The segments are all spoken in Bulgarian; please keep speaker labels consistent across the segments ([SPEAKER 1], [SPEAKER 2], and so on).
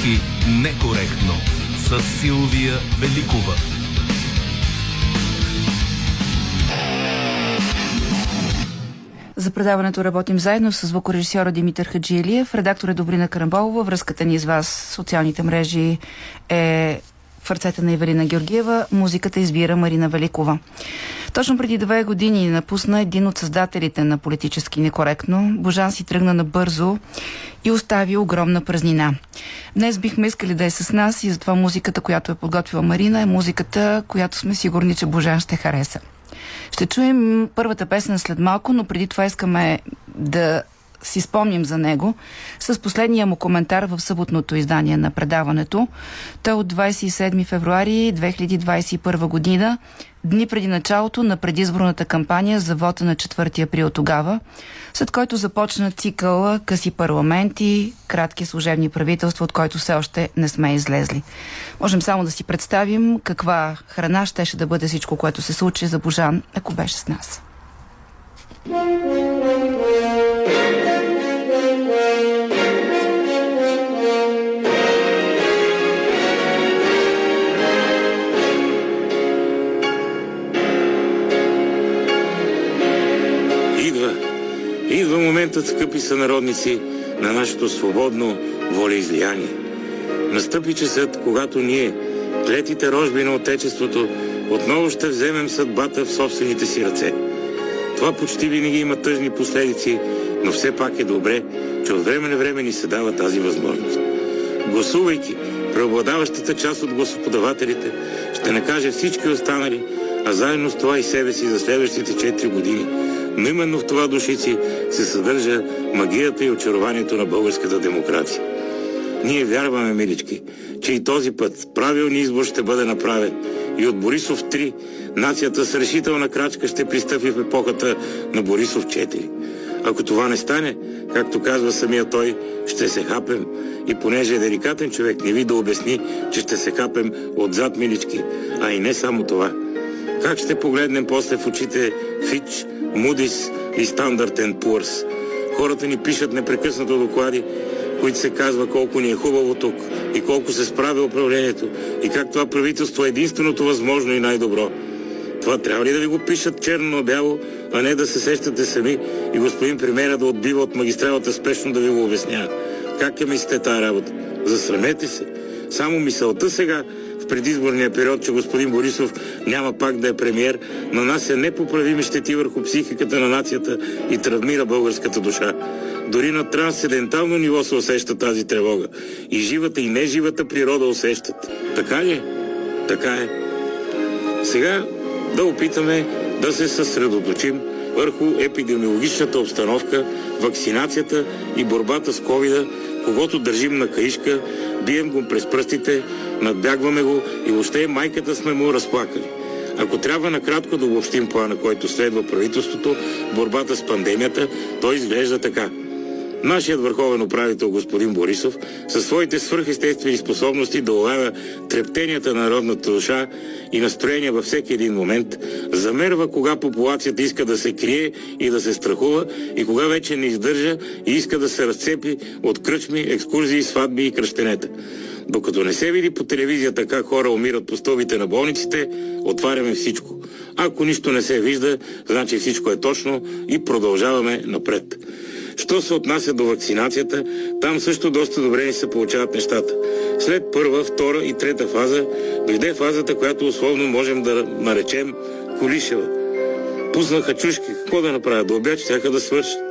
[SPEAKER 1] Политически некоректно с Силвия Великова.
[SPEAKER 2] За предаването работим заедно с звукорежисьора Димитър Хаджилиев, редактор е Добрина Карамболова. Връзката ни с вас, социалните мрежи е в ръцете на Ивелина Георгиева. Музиката избира Марина Великова. Точно преди две години напусна един от създателите на политически некоректно. Божан си тръгна набързо и остави огромна празнина. Днес бихме искали да е с нас и затова музиката, която е подготвила Марина, е музиката, която сме сигурни, че Божан ще хареса. Ще чуем първата песен след малко, но преди това искаме да си спомним за него с последния му коментар в съботното издание на предаването. Той от 27 февруари 2021 година, дни преди началото на предизборната кампания за вота на 4 април тогава, след който започна цикъла къси парламенти, кратки служебни правителства, от който все още не сме излезли. Можем само да си представим каква храна щеше да бъде всичко, което се случи за Божан, ако беше с нас.
[SPEAKER 3] Идва. Идва моментът, скъпи сънародници, на нашето свободно волеизлияние. Настъпи часът, когато ние, клетите рожби на Отечеството, отново ще вземем съдбата в собствените си ръце. Това почти винаги има тъжни последици, но все пак е добре, че от време на време ни се дава тази възможност. Гласувайки, преобладаващата част от гласоподавателите ще накаже всички останали, а заедно с това и себе си за следващите 4 години. Но именно в това душици се съдържа магията и очарованието на българската демокрация. Ние вярваме, милички, че и този път правилни избор ще бъде направен. И от Борисов 3 нацията с решителна крачка ще пристъпи в епохата на Борисов 4. Ако това не стане, както казва самия той, ще се хапем. И понеже е деликатен човек, не ви да обясни, че ще се хапем отзад милички, а и не само това. Как ще погледнем после в очите Фич, Мудис и Стандартен Пурс? Хората ни пишат непрекъснато доклади, които се казва колко ни е хубаво тук и колко се справя управлението и как това правителство е единственото възможно и най-добро. Това трябва ли да ви го пишат черно на бяло, а не да се сещате сами и господин премера да отбива от магистралата спешно да ви го обяснява? Как е мислите тази работа? Засрамете се. Само мисълта сега предизборния период, че господин Борисов няма пак да е премьер, нанася непоправими щети върху психиката на нацията и травмира българската душа. Дори на трансцендентално ниво се усеща тази тревога. И живата и неживата природа усещат. Така ли е? Така е. Сега да опитаме да се съсредоточим върху епидемиологичната обстановка, вакцинацията и борбата с ковида, когато държим на каишка, бием го през пръстите, надбягваме го и въобще майката сме му разплакали. Ако трябва накратко да обобщим плана, който следва правителството, борбата с пандемията, той изглежда така. Нашият върховен управител господин Борисов със своите свръхестествени способности да улавя трептенията на народната душа и настроения във всеки един момент, замерва кога популацията иска да се крие и да се страхува и кога вече не издържа и иска да се разцепи от кръчми, екскурзии, сватби и кръщенета. Докато не се види по телевизията как хора умират по стълбите на болниците, отваряме всичко. Ако нищо не се вижда, значи всичко е точно и продължаваме напред. Що се отнася до вакцинацията, там също доста добре ни се получават нещата. След първа, втора и трета фаза дойде фазата, която условно можем да наречем Колишева. Пуснаха чушки. Какво да направят? Да обяд, чака да свършат.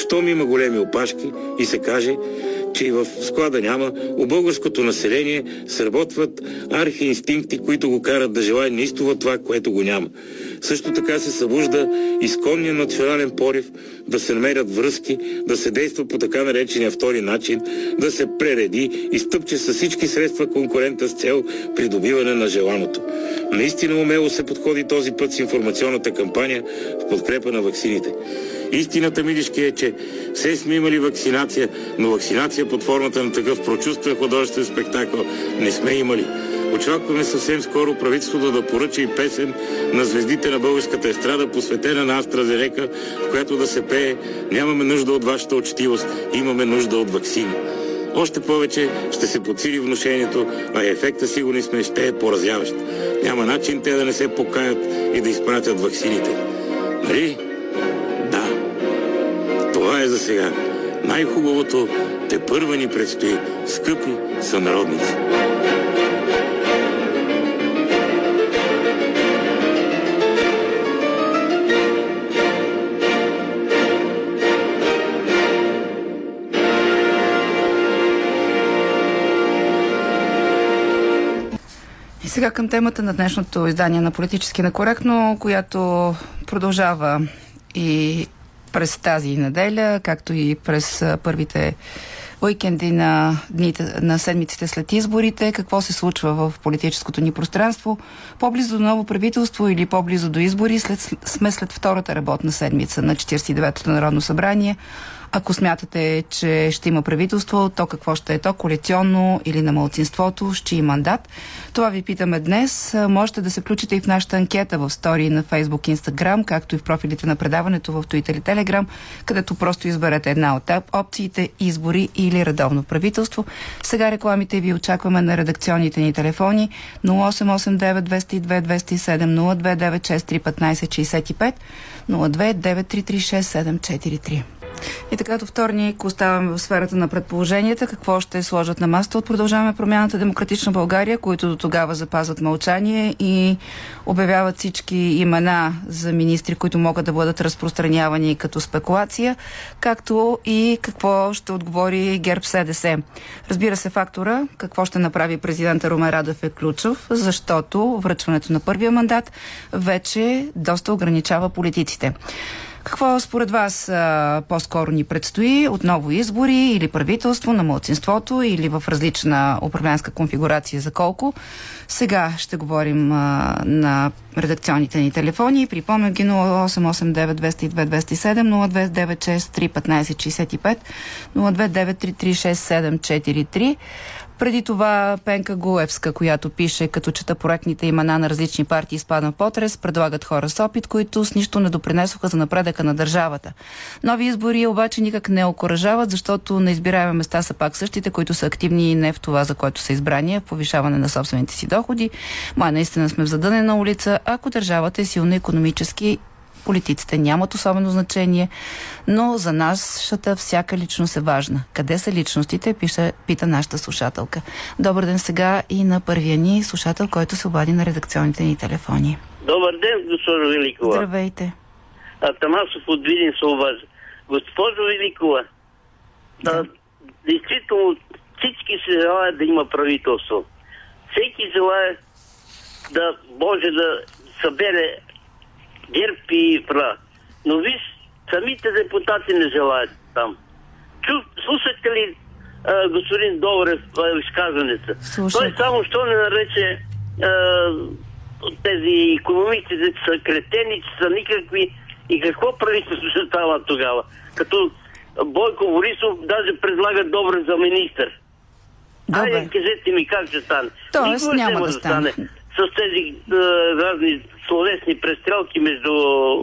[SPEAKER 3] Щом има големи опашки и се каже, че и в склада няма, у българското население сработват архиинстинкти, които го карат да желая неистово това, което го няма. Също така се събужда изконния национален порив да се намерят връзки, да се действа по така наречения втори начин, да се пререди и стъпче с всички средства конкурента с цел придобиване на желаното. Наистина умело се подходи този път с информационната кампания в подкрепа на ваксините. Истината, милишки, е, че все сме имали вакцинация, но вакцинация под формата на такъв прочувствен художествен спектакъл не сме имали. Очакваме съвсем скоро правителството да поръча и песен на звездите на българската естрада, посветена на AstraZeneca, в която да се пее «Нямаме нужда от вашата учтивост, имаме нужда от вакцини». Още повече ще се подсили внушението, а ефекта сигурни сме ще е поразяващ. Няма начин те да не се покаят и да изпратят ваксините. Нали? За сега. Най-хубавото те първа ни предстои, скъпи сънародници.
[SPEAKER 2] сега към темата на днешното издание на Политически некоректно, която продължава и през тази неделя, както и през първите уикенди на, дните, на седмиците след изборите, какво се случва в политическото ни пространство. По-близо до ново правителство или по-близо до избори след, сме след втората работна седмица на 49-то Народно събрание. Ако смятате, че ще има правителство, то какво ще е то, коалиционно или на малцинството, ще и мандат? Това ви питаме днес. Можете да се включите и в нашата анкета в стори на Facebook Instagram, както и в профилите на предаването в Twitter и Telegram, където просто изберете една от опциите избори или редовно правителство. Сега рекламите ви очакваме на редакционните ни телефони 0889 202 207 0296 315 65 02 933 743. И така до вторник оставаме в сферата на предположенията. Какво ще сложат на масата от продължаваме промяната Демократична България, които до тогава запазват мълчание и обявяват всички имена за министри, които могат да бъдат разпространявани като спекулация, както и какво ще отговори ГЕРБ СДС. Разбира се, фактора какво ще направи президента Румен Радев е ключов, защото връчването на първия мандат вече доста ограничава политиците. Какво според вас по-скоро ни предстои? Отново избори или правителство на младсинството или в различна управленска конфигурация за колко? Сега ще говорим а, на редакционните ни телефони. Припомням ги 0889 202 207 0296 315 65 029336743 преди това Пенка Гуевска, която пише, като чета проектните имена на различни партии изпадна в потрес, предлагат хора с опит, които с нищо не допринесоха за напредъка на държавата. Нови избори обаче никак не окоръжават, защото на избираеми места са пак същите, които са активни и не в това, за което са избрани, в повишаване на собствените си доходи. Ма наистина сме в задънена улица, ако държавата е силно економически Политиците нямат особено значение, но за нашата всяка личност е важна. Къде са личностите, пише, пита нашата слушателка. Добър ден сега и на първия ни слушател, който се обади на редакционните ни телефони.
[SPEAKER 4] Добър ден, госпожо Великова.
[SPEAKER 2] Здравейте.
[SPEAKER 4] Атамасов от Видин се обажда. Госпожо Великова, да. а, действително всички се желаят да има правителство. Всеки желая да може да събере ГЕРБ и ПРА. Но виж, самите депутати не желаят там. Чу, слушате ли а, господин Добрев изказването? Той само що не нарече а, тези економистите са кретени, че са никакви. И какво правителство ще става тогава? Като Бойко Борисов даже предлага Добре за министър. Добре. Айде, кажете ми как ще стане.
[SPEAKER 2] Тоест Никога няма да стане. стане
[SPEAKER 4] с тези а, разни словесни престрелки между...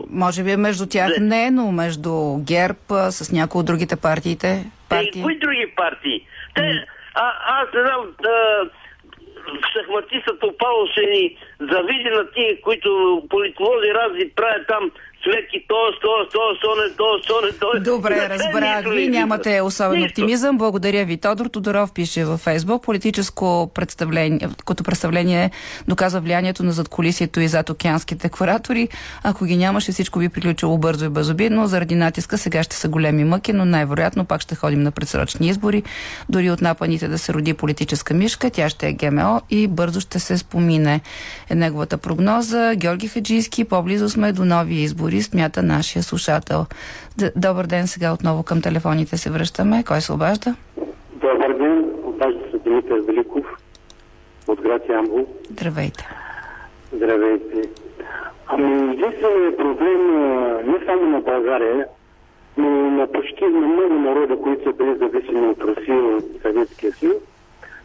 [SPEAKER 2] Може би между тях Де... не, но между ГЕРБ с някои от другите партиите.
[SPEAKER 4] Партии. Е, кои други партии? Те, а, аз не знам, а, шахматистът Павло ще ни завиди на тия, които политолози разни правят там сметки, то, то, то, то, не, то, то, не, то.
[SPEAKER 2] Добре, разбрах ви. Нямате особен Нищо. оптимизъм. Благодаря ви. Тодор Тодоров пише във Фейсбук. Политическо представление, като представление доказва влиянието на задколисието и зад океанските екваратори. Ако ги нямаше, всичко би приключило бързо и безобидно. Заради натиска сега ще са големи мъки, но най-вероятно пак ще ходим на предсрочни избори. Дори от напаните да се роди политическа мишка, тя ще е ГМО и бързо ще се спомине. Е неговата прогноза. Георги Хаджийски, по-близо сме до нови избори дори смята нашия слушател. Добър ден, сега отново към телефоните се връщаме. Кой се обажда?
[SPEAKER 5] Добър ден, обажда се Димитър Великов от град Ямбол.
[SPEAKER 2] Здравейте.
[SPEAKER 5] Здравейте. Ами, единственият проблем не само на България, но на почти на много народа, които са били зависими от Русия и от Съветския съюз,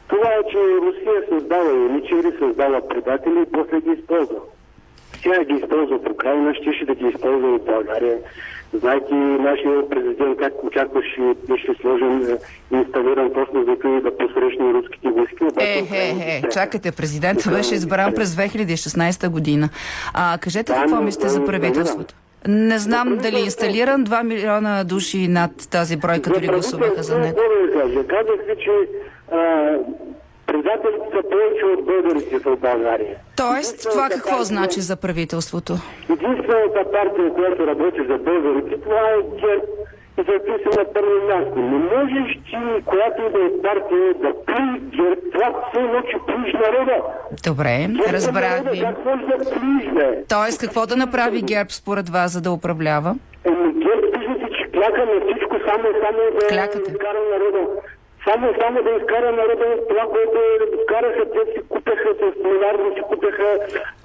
[SPEAKER 5] това е, че Русия създава уничери, създава предатели и после ги използва. Ще ги използва в Украина, ще, ще да ги използва в България. Знаете, нашия президент как очакваше беше сложен, е, инсталиран точно за това да посрещне руските войски.
[SPEAKER 2] Е, е, е, чакайте, президентът беше избран през 2016 година. А кажете какво мислите за правителството? Не знам дали е инсталиран. 2 милиона души над тази бройка дори гласуваха за него.
[SPEAKER 5] Казах ви, че предателите са повече от българите в България.
[SPEAKER 2] Тоест, това какво партия, значи за правителството?
[SPEAKER 5] Единствената партия, която работи за българите, това е ГЕРБ и записа на първо място. Не можеш ти, която и да е партия, да пли ГЕРБ, това все едно, че плиш народа.
[SPEAKER 2] Добре, ГЕРБ разбрах ви.
[SPEAKER 5] Как може да плиш, бе?
[SPEAKER 2] Тоест, какво да направи ГЕРБ според вас, за да управлява?
[SPEAKER 5] Еми, ГЕРБ пишете, че кляка на всичко, само, само да
[SPEAKER 2] Клякате.
[SPEAKER 5] кара народа само, само да изкара народа това, което вкараха, те си купеха с милиарди, си купеха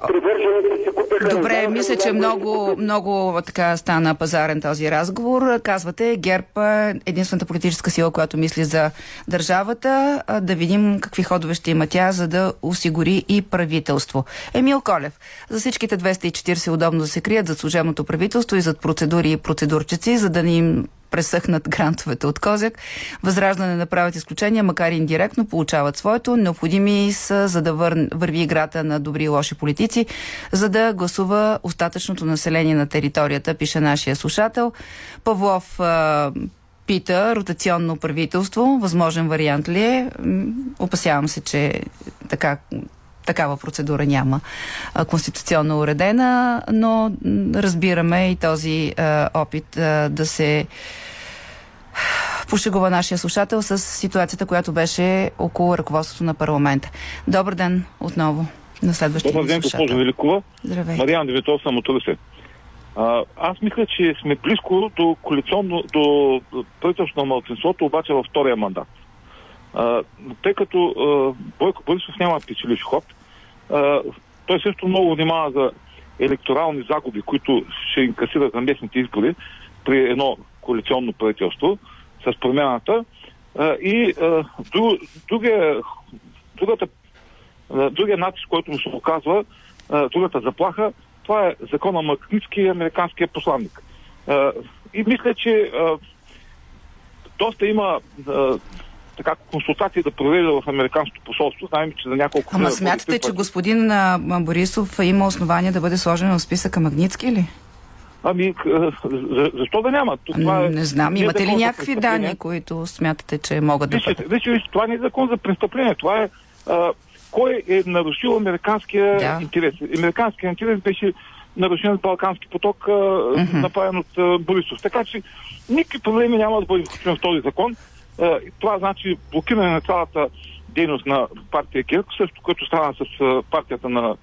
[SPEAKER 5] привържените, си купеха...
[SPEAKER 2] Добре, мисля, че много, много така стана пазарен този разговор. Казвате, ГЕРБ е единствената политическа сила, която мисли за държавата. Да видим какви ходове ще има тя, за да осигури и правителство. Емил Колев. За всичките 240 удобно да се крият за служебното правителство и зад процедури и процедурчици, за да ни им пресъхнат грантовете от Козяк. Възраждане направят изключения, макар и индиректно получават своето. Необходими са, за да вър... върви играта на добри и лоши политици, за да гласува остатъчното население на територията, пише нашия слушател. Павлов а, пита ротационно правителство. Възможен вариант ли е? Опасявам се, че така такава процедура няма а, конституционно уредена, но разбираме и този а, опит а, да се пошегува нашия слушател с ситуацията, която беше около ръководството на парламента. Добър ден отново на следващия
[SPEAKER 6] Добър ден, госпожо Великова.
[SPEAKER 2] Здравейте.
[SPEAKER 6] Мариан Девитов съм от Русе. Аз мисля, че сме близко до коалиционно, до правителство на младсинството, обаче във втория мандат. А, тъй като а, Бойко Борисов няма печеливш ход, той също много внимава за електорални загуби, които ще инкасират на местните избори при едно коалиционно правителство с промяната. А, и а, друг, другия, другата, а, другия натиск, който му се оказва, а, другата заплаха, това е закона Макницки и американския посланник. А, и мисля, че а, доста има а, така консултации да проведе в американското посолство. Знаем, че за няколко...
[SPEAKER 2] Ама смятате, че господин а, Борисов има основания да бъде сложен в списъка Магницки ли?
[SPEAKER 6] Ами, защо да няма?
[SPEAKER 2] Това е, не знам, имате ли някакви данни, които смятате, че могат да бъдат?
[SPEAKER 6] Вижте, виж, това не е закон за престъпление. Това е а, кой е нарушил американския да. интерес. Американския интерес беше нарушен с Балкански поток, а, uh-huh. направен от а, Борисов. Така че никакви проблеми няма да бъде включен в този закон. Това значи блокиране на цялата дейност на партия Кирк, също като стана с партията на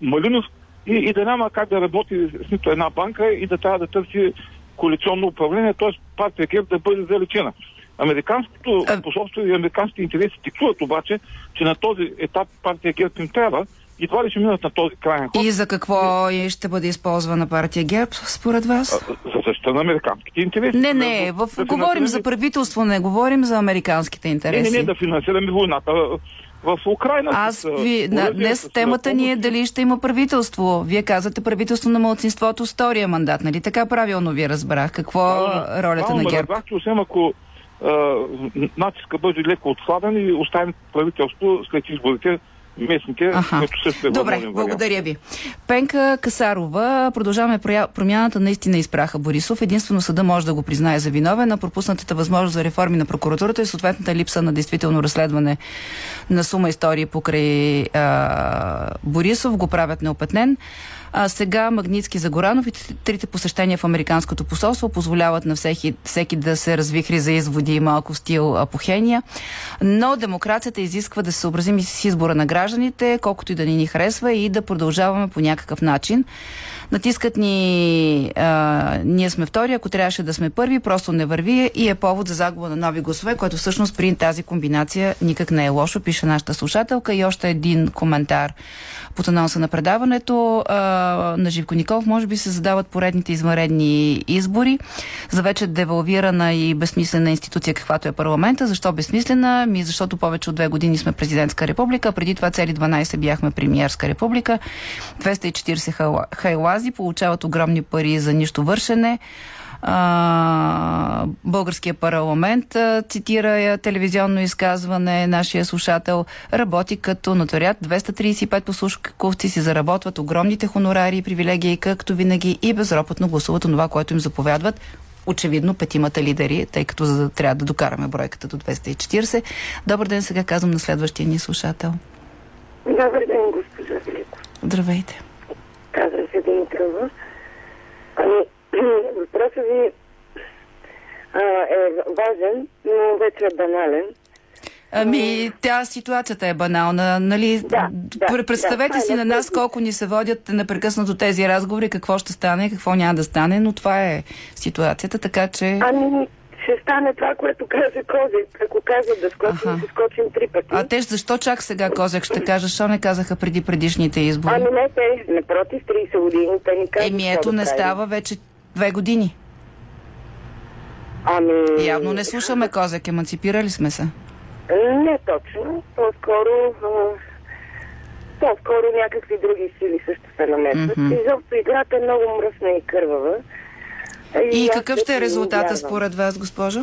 [SPEAKER 6] Малинов и, и да няма как да работи с нито една банка и да трябва да търси коалиционно управление, т.е. партия ГЕРБ да бъде залечена. Американското посолство и американските интереси диктуват обаче, че на този етап партия ГЕРБ им трябва и това ли ще минат на този крайен ход?
[SPEAKER 2] И за какво и... ще бъде използвана партия ГЕРБ, според вас?
[SPEAKER 6] За защита на американските интереси.
[SPEAKER 2] Не, не, в... да говорим за правителство, не говорим за американските интереси.
[SPEAKER 6] Не, не, не, да финансираме войната в Украина.
[SPEAKER 2] Аз ви, на, днес темата ни е дали ще има правителство. Вие казвате правителство на младсинството с втория мандат, нали така правилно ви разбрах? Какво е ролята на ГЕРБ?
[SPEAKER 6] Разбрах, че освен ако натиска бъде леко отслабен и оставим правителство след изборите местните, Аха. които също е
[SPEAKER 2] Добре, благодаря ви. Пенка Касарова, продължаваме промяната, наистина изпраха Борисов. Единствено съда може да го признае за виновен, а пропуснатата възможност за реформи на прокуратурата и съответната липса на действително разследване на сума истории покрай а, Борисов го правят неопетнен. А, сега Магницки за Горанов и трите посещения в Американското посолство позволяват на всеки, всеки да се развихри за изводи малко стил апохения. Но демокрацията изисква да се съобразим и с избора на гражданите, колкото и да ни ни харесва и да продължаваме по някакъв начин Натискат ни, а, ние сме втори, ако трябваше да сме първи, просто не върви и е повод за загуба на нови гласове, което всъщност при тази комбинация никак не е лошо, пише нашата слушателка. И още един коментар под анонса на предаването. А, на Живко Николов може би се задават поредните извънредни избори за вече девалвирана и безсмислена институция, каквато е парламента. Защо безсмислена? Ми защото повече от две години сме президентска република, преди това цели 12 бяхме премиерска република. 240 хайлази получават огромни пари за нищо вършене а, българския парламент, цитира телевизионно изказване, нашия слушател работи като нотариат. 235 послушковци си заработват огромните хонорари и привилегии, както винаги и безропотно гласуват това, което им заповядват очевидно петимата лидери, тъй като за да трябва да докараме бройката до 240. Добър ден, сега казвам на следващия ни слушател.
[SPEAKER 7] Добър ден, госпожа Велико.
[SPEAKER 2] Здравейте.
[SPEAKER 7] Казвам се Димитрова. Ами, въпросът ви а, е важен, но вече е банален.
[SPEAKER 2] Ами, тя ситуацията е банална, нали?
[SPEAKER 7] Да, да,
[SPEAKER 2] Представете
[SPEAKER 7] да,
[SPEAKER 2] си на нас колко ни се водят непрекъснато тези разговори, какво ще стане, какво няма да стане, но това е ситуацията, така че...
[SPEAKER 7] Ами, ще стане това, което каза Козик. Ако каза да скочим,
[SPEAKER 2] Аха.
[SPEAKER 7] ще скочим три пъти.
[SPEAKER 2] А те защо чак сега Козак ще кажа, що не казаха преди предишните избори?
[SPEAKER 7] Ами не те, напротив, 30 години, те ни казват
[SPEAKER 2] Еми ето
[SPEAKER 7] да
[SPEAKER 2] не става вече две години.
[SPEAKER 7] Ами...
[SPEAKER 2] Явно не слушаме Козак, еманципирали сме се.
[SPEAKER 7] Не точно. По-скоро... По-скоро някакви други сили също се намесват.
[SPEAKER 2] Мгм.
[SPEAKER 7] Изобщо играта е много мръсна и кървава.
[SPEAKER 2] И
[SPEAKER 7] аз
[SPEAKER 2] какъв ще е резултата според вас, госпожо?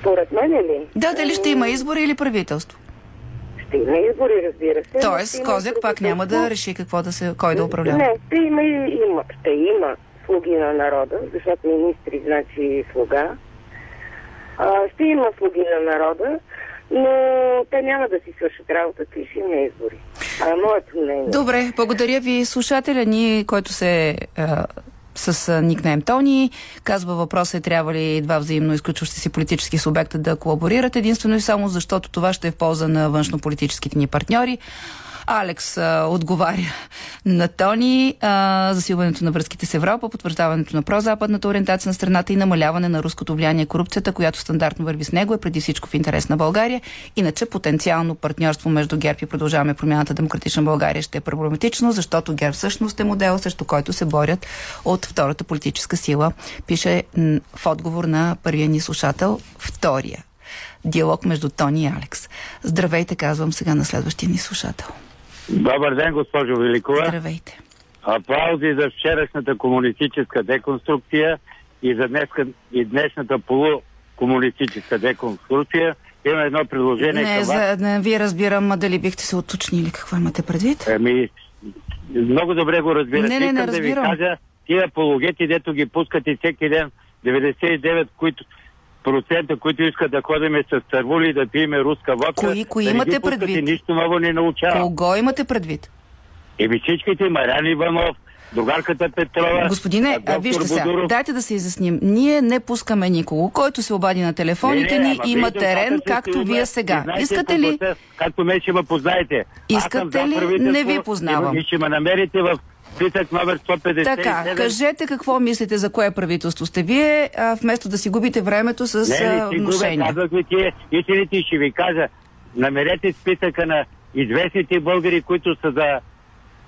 [SPEAKER 7] Според мен е ли?
[SPEAKER 2] Да, дали ще има избори или правителство?
[SPEAKER 7] Ще има избори, разбира се.
[SPEAKER 2] Тоест,
[SPEAKER 7] има
[SPEAKER 2] Козак пак няма да реши какво да се, кой да управлява.
[SPEAKER 7] Не, ще има, и има, ще има слуги на народа, защото министри значи слуга. А, ще има слуги на народа, но те няма да си свършат работата и ще има избори. А моето мнение.
[SPEAKER 2] Добре, благодаря ви. Слушателя ни, който се а, с никнейм Тони, казва въпроса е трябва ли два взаимно изключващи си политически субекта да колаборират единствено и само защото това ще е в полза на външнополитическите ни партньори. Алекс а, отговаря на Тони а, засилването на връзките с Европа, потвърждаването на прозападната ориентация на страната и намаляване на руското влияние и корупцията, която стандартно върви с него, е преди всичко в интерес на България. Иначе потенциално партньорство между ГЕРБ и продължаваме промяната Демократична България ще е проблематично, защото ГЕРБ всъщност е модел, срещу който се борят от втората политическа сила, пише в отговор на първия ни слушател, втория. Диалог между Тони и Алекс. Здравейте, казвам сега на следващия ни слушател.
[SPEAKER 8] Добър ден, госпожо Великова.
[SPEAKER 2] Здравейте.
[SPEAKER 8] Аплаузи за вчерашната комунистическа деконструкция и за днеска, и днешната полукомунистическа деконструкция. Има едно предложение
[SPEAKER 2] Не,
[SPEAKER 8] към
[SPEAKER 2] за, не ви разбирам, дали бихте се уточнили какво имате предвид?
[SPEAKER 8] Ами, много добре го разбирате.
[SPEAKER 2] Не, не, не
[SPEAKER 8] Искам да ви
[SPEAKER 2] разбирам.
[SPEAKER 8] кажа, тия апологети, дето ги пускате всеки ден, 99, които процента, които искат да ходиме с цървули и да пиеме руска водка.
[SPEAKER 2] Кои- кои
[SPEAKER 8] да
[SPEAKER 2] имате предвид?
[SPEAKER 8] Нищо ново не научавам.
[SPEAKER 2] Кого имате предвид?
[SPEAKER 8] Еми всичките, Марян Иванов, другарката Петрова,
[SPEAKER 2] Господине, а, вижте сега,
[SPEAKER 8] Бодуров.
[SPEAKER 2] дайте да се изясним. Ние не пускаме никого, който се обади на телефоните
[SPEAKER 8] Не, не,
[SPEAKER 2] ни, има
[SPEAKER 8] вие
[SPEAKER 2] терен, както вие сега.
[SPEAKER 8] знаете
[SPEAKER 2] Искате ли?
[SPEAKER 8] Както ме ще ме познаете.
[SPEAKER 2] Искате ли? Не ви познавам.
[SPEAKER 8] И ще ме намерите в списък номер 157.
[SPEAKER 2] Така, кажете какво мислите за кое правителство сте вие, а, вместо да си губите времето с
[SPEAKER 8] Не,
[SPEAKER 2] а,
[SPEAKER 8] не си губя,
[SPEAKER 2] внушения.
[SPEAKER 8] казвах ви тия истините ще ви кажа. Намерете списъка на известните българи, които са за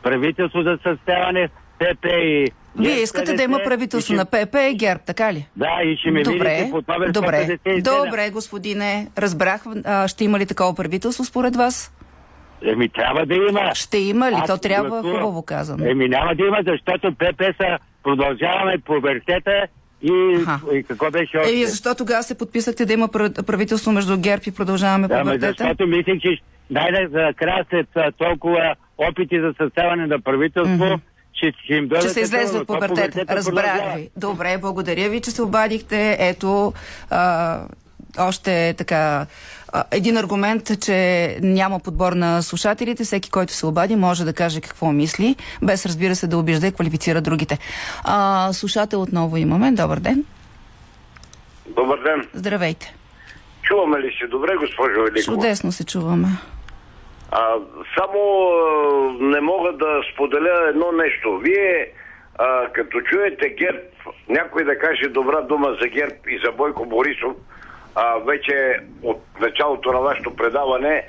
[SPEAKER 8] правителство за съставяне, ПП и...
[SPEAKER 2] Вие искате да има правителство
[SPEAKER 8] и
[SPEAKER 2] на
[SPEAKER 8] ще-
[SPEAKER 2] ПП и ГЕРБ, така ли?
[SPEAKER 8] Да, и ще ме
[SPEAKER 2] Добре,
[SPEAKER 8] видите под номер
[SPEAKER 2] добре,
[SPEAKER 8] 157.
[SPEAKER 2] добре, господине. Разбрах, а, ще има ли такова правителство според вас?
[SPEAKER 8] Еми, трябва да има.
[SPEAKER 2] Ще има ли?
[SPEAKER 8] Аз
[SPEAKER 2] То трябва
[SPEAKER 8] гласувам.
[SPEAKER 2] хубаво казано.
[SPEAKER 8] Еми няма да има, защото ПП са продължаваме пубертета и,
[SPEAKER 2] Аха.
[SPEAKER 8] и какво беше още?
[SPEAKER 2] Е, защо тогава се подписахте да има пра- правителство между ГЕРБ и продължаваме
[SPEAKER 8] да,
[SPEAKER 2] пубертета?
[SPEAKER 8] защото мислех, че най-накрая след толкова опити за съставяне на правителство,
[SPEAKER 2] Мгм.
[SPEAKER 8] ще, ще им дойде
[SPEAKER 2] Ще се излезе от пубертета. Разбрах ви. Добре, благодаря ви, че се обадихте. Ето, а, още така един аргумент, че няма подбор на слушателите. Всеки, който се обади, може да каже какво мисли, без разбира се да обижда и квалифицира другите. А, слушател отново имаме. Добър ден.
[SPEAKER 9] Добър ден.
[SPEAKER 2] Здравейте.
[SPEAKER 9] Чуваме ли се добре, госпожо Великова?
[SPEAKER 2] Чудесно се чуваме.
[SPEAKER 9] А, само не мога да споделя едно нещо. Вие, а, като чуете ГЕРБ, някой да каже добра дума за ГЕРБ и за Бойко Борисов, а, вече от началото на вашето предаване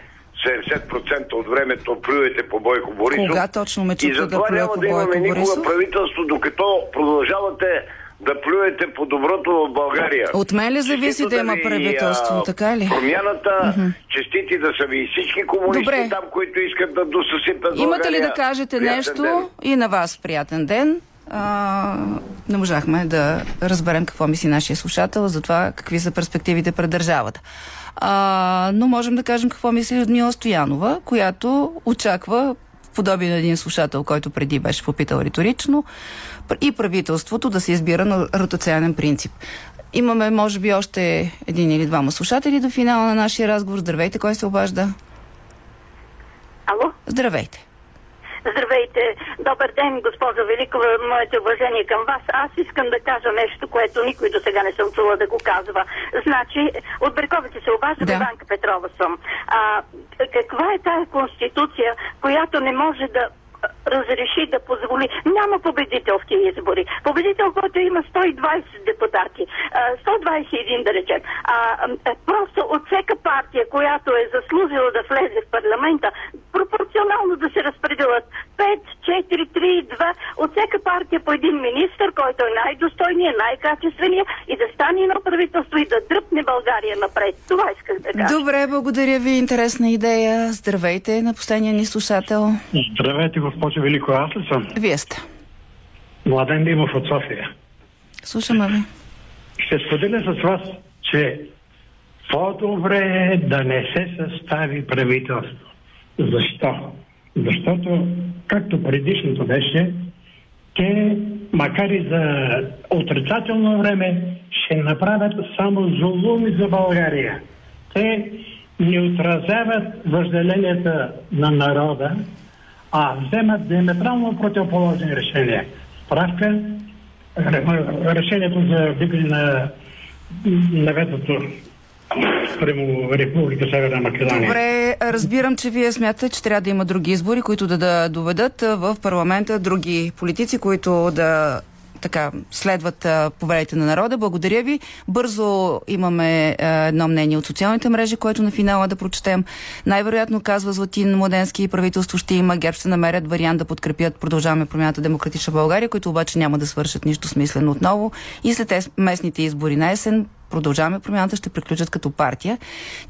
[SPEAKER 9] 70% от времето плюете по Бойко Борисов.
[SPEAKER 2] Кога точно ме
[SPEAKER 9] И
[SPEAKER 2] чуха да
[SPEAKER 9] затова
[SPEAKER 2] плюя
[SPEAKER 9] няма
[SPEAKER 2] по
[SPEAKER 9] да имаме
[SPEAKER 2] Бойко
[SPEAKER 9] никога
[SPEAKER 2] Борисов?
[SPEAKER 9] правителство, докато продължавате да плюете по доброто в България.
[SPEAKER 2] От мен ли зависи
[SPEAKER 9] Честито
[SPEAKER 2] да има
[SPEAKER 9] ви,
[SPEAKER 2] правителство,
[SPEAKER 9] а,
[SPEAKER 2] така ли?
[SPEAKER 9] Промяната, честити да са ви и всички комунисти
[SPEAKER 2] Добре.
[SPEAKER 9] там, които искат да досъсипят
[SPEAKER 2] Имате ли
[SPEAKER 9] България.
[SPEAKER 2] да кажете
[SPEAKER 9] Приятен
[SPEAKER 2] нещо
[SPEAKER 9] ден.
[SPEAKER 2] и на вас приятен ден? А, не можахме да разберем какво мисли нашия слушател за това какви са перспективите пред държавата. А, но можем да кажем какво мисли Людмила Стоянова, която очаква подобие на един слушател, който преди беше попитал риторично, и правителството да се избира на ротационен принцип. Имаме, може би, още един или двама слушатели до финала на нашия разговор. Здравейте, кой се обажда?
[SPEAKER 10] Ало?
[SPEAKER 2] Здравейте.
[SPEAKER 10] Здравейте! Добър ден, госпожо Великова. Моите уважение към вас. Аз искам да кажа нещо, което никой до сега не съм чула да го казва. Значи, от Берковите се обажда
[SPEAKER 2] Да.
[SPEAKER 10] Иванка Петрова съм. А, каква е тая конституция, която не може да разреши да позволи. Няма победител в тези избори. Победител, който има 120 депутати, а, 121 да речем. А, а, просто от всяка партия, която е заслужила да влезе в парламента, пропорционално да се разпределят 5, 4, 3, 2 от всяка партия по един министр, който е най-достойният, най-качественият и да стане едно правителство и да дръпне България напред. Това исках да кажа.
[SPEAKER 2] Добре, благодаря ви. Интересна идея. Здравейте на последния ни слушател.
[SPEAKER 11] Здравейте, госпожо Велико. Аз ли съм?
[SPEAKER 2] Вие сте.
[SPEAKER 11] Младен Димов от София.
[SPEAKER 2] Слушаме ви.
[SPEAKER 11] Ще споделя с вас, че по-добре е да не се състави правителство. Защо? Защото, както предишното беше, те, макар и за отрицателно време, ще направят само зулуми за България. Те не отразяват въжделенията на народа, а вземат диаметрално противоположни решения. Справка, ре- решението за вдигане на, на ветото прямо Република Северна Македония.
[SPEAKER 2] Добре, разбирам, че вие смятате, че трябва да има други избори, които да, да доведат в парламента други политици, които да така следват а, повелите на народа. Благодаря ви. Бързо имаме едно мнение от социалните мрежи, което на финала да прочетем. Най-вероятно, казва Златин Младенски, правителство ще има, ГЕРБ ще намерят вариант да подкрепят Продължаваме промяната Демократична България, които обаче няма да свършат нищо смислено отново. И след ес- местните избори на есен продължаваме промяната, ще приключат като партия.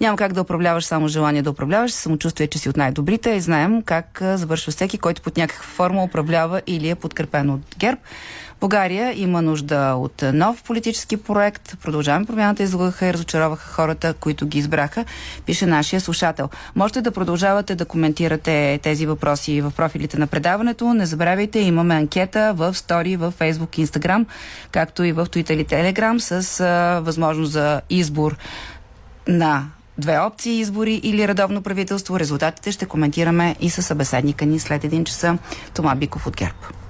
[SPEAKER 2] Няма как да управляваш само желание да управляваш, самочувствие, че си от най-добрите и знаем как завършва всеки, който под някаква форма управлява или е подкрепен от ГЕРБ. България има нужда от нов политически проект. Продължаваме промяната, излагаха и разочароваха хората, които ги избраха, пише нашия слушател. Можете да продължавате да коментирате тези въпроси в профилите на предаването. Не забравяйте, имаме анкета в Стори, в Facebook, Instagram, както и в Twitter и Telegram с а, възможност за избор на две опции избори или редовно правителство. Резултатите ще коментираме и със събеседника ни след един часа. Тома Биков от ГЕРБ.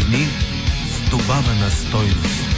[SPEAKER 1] Новини с добавена стойност.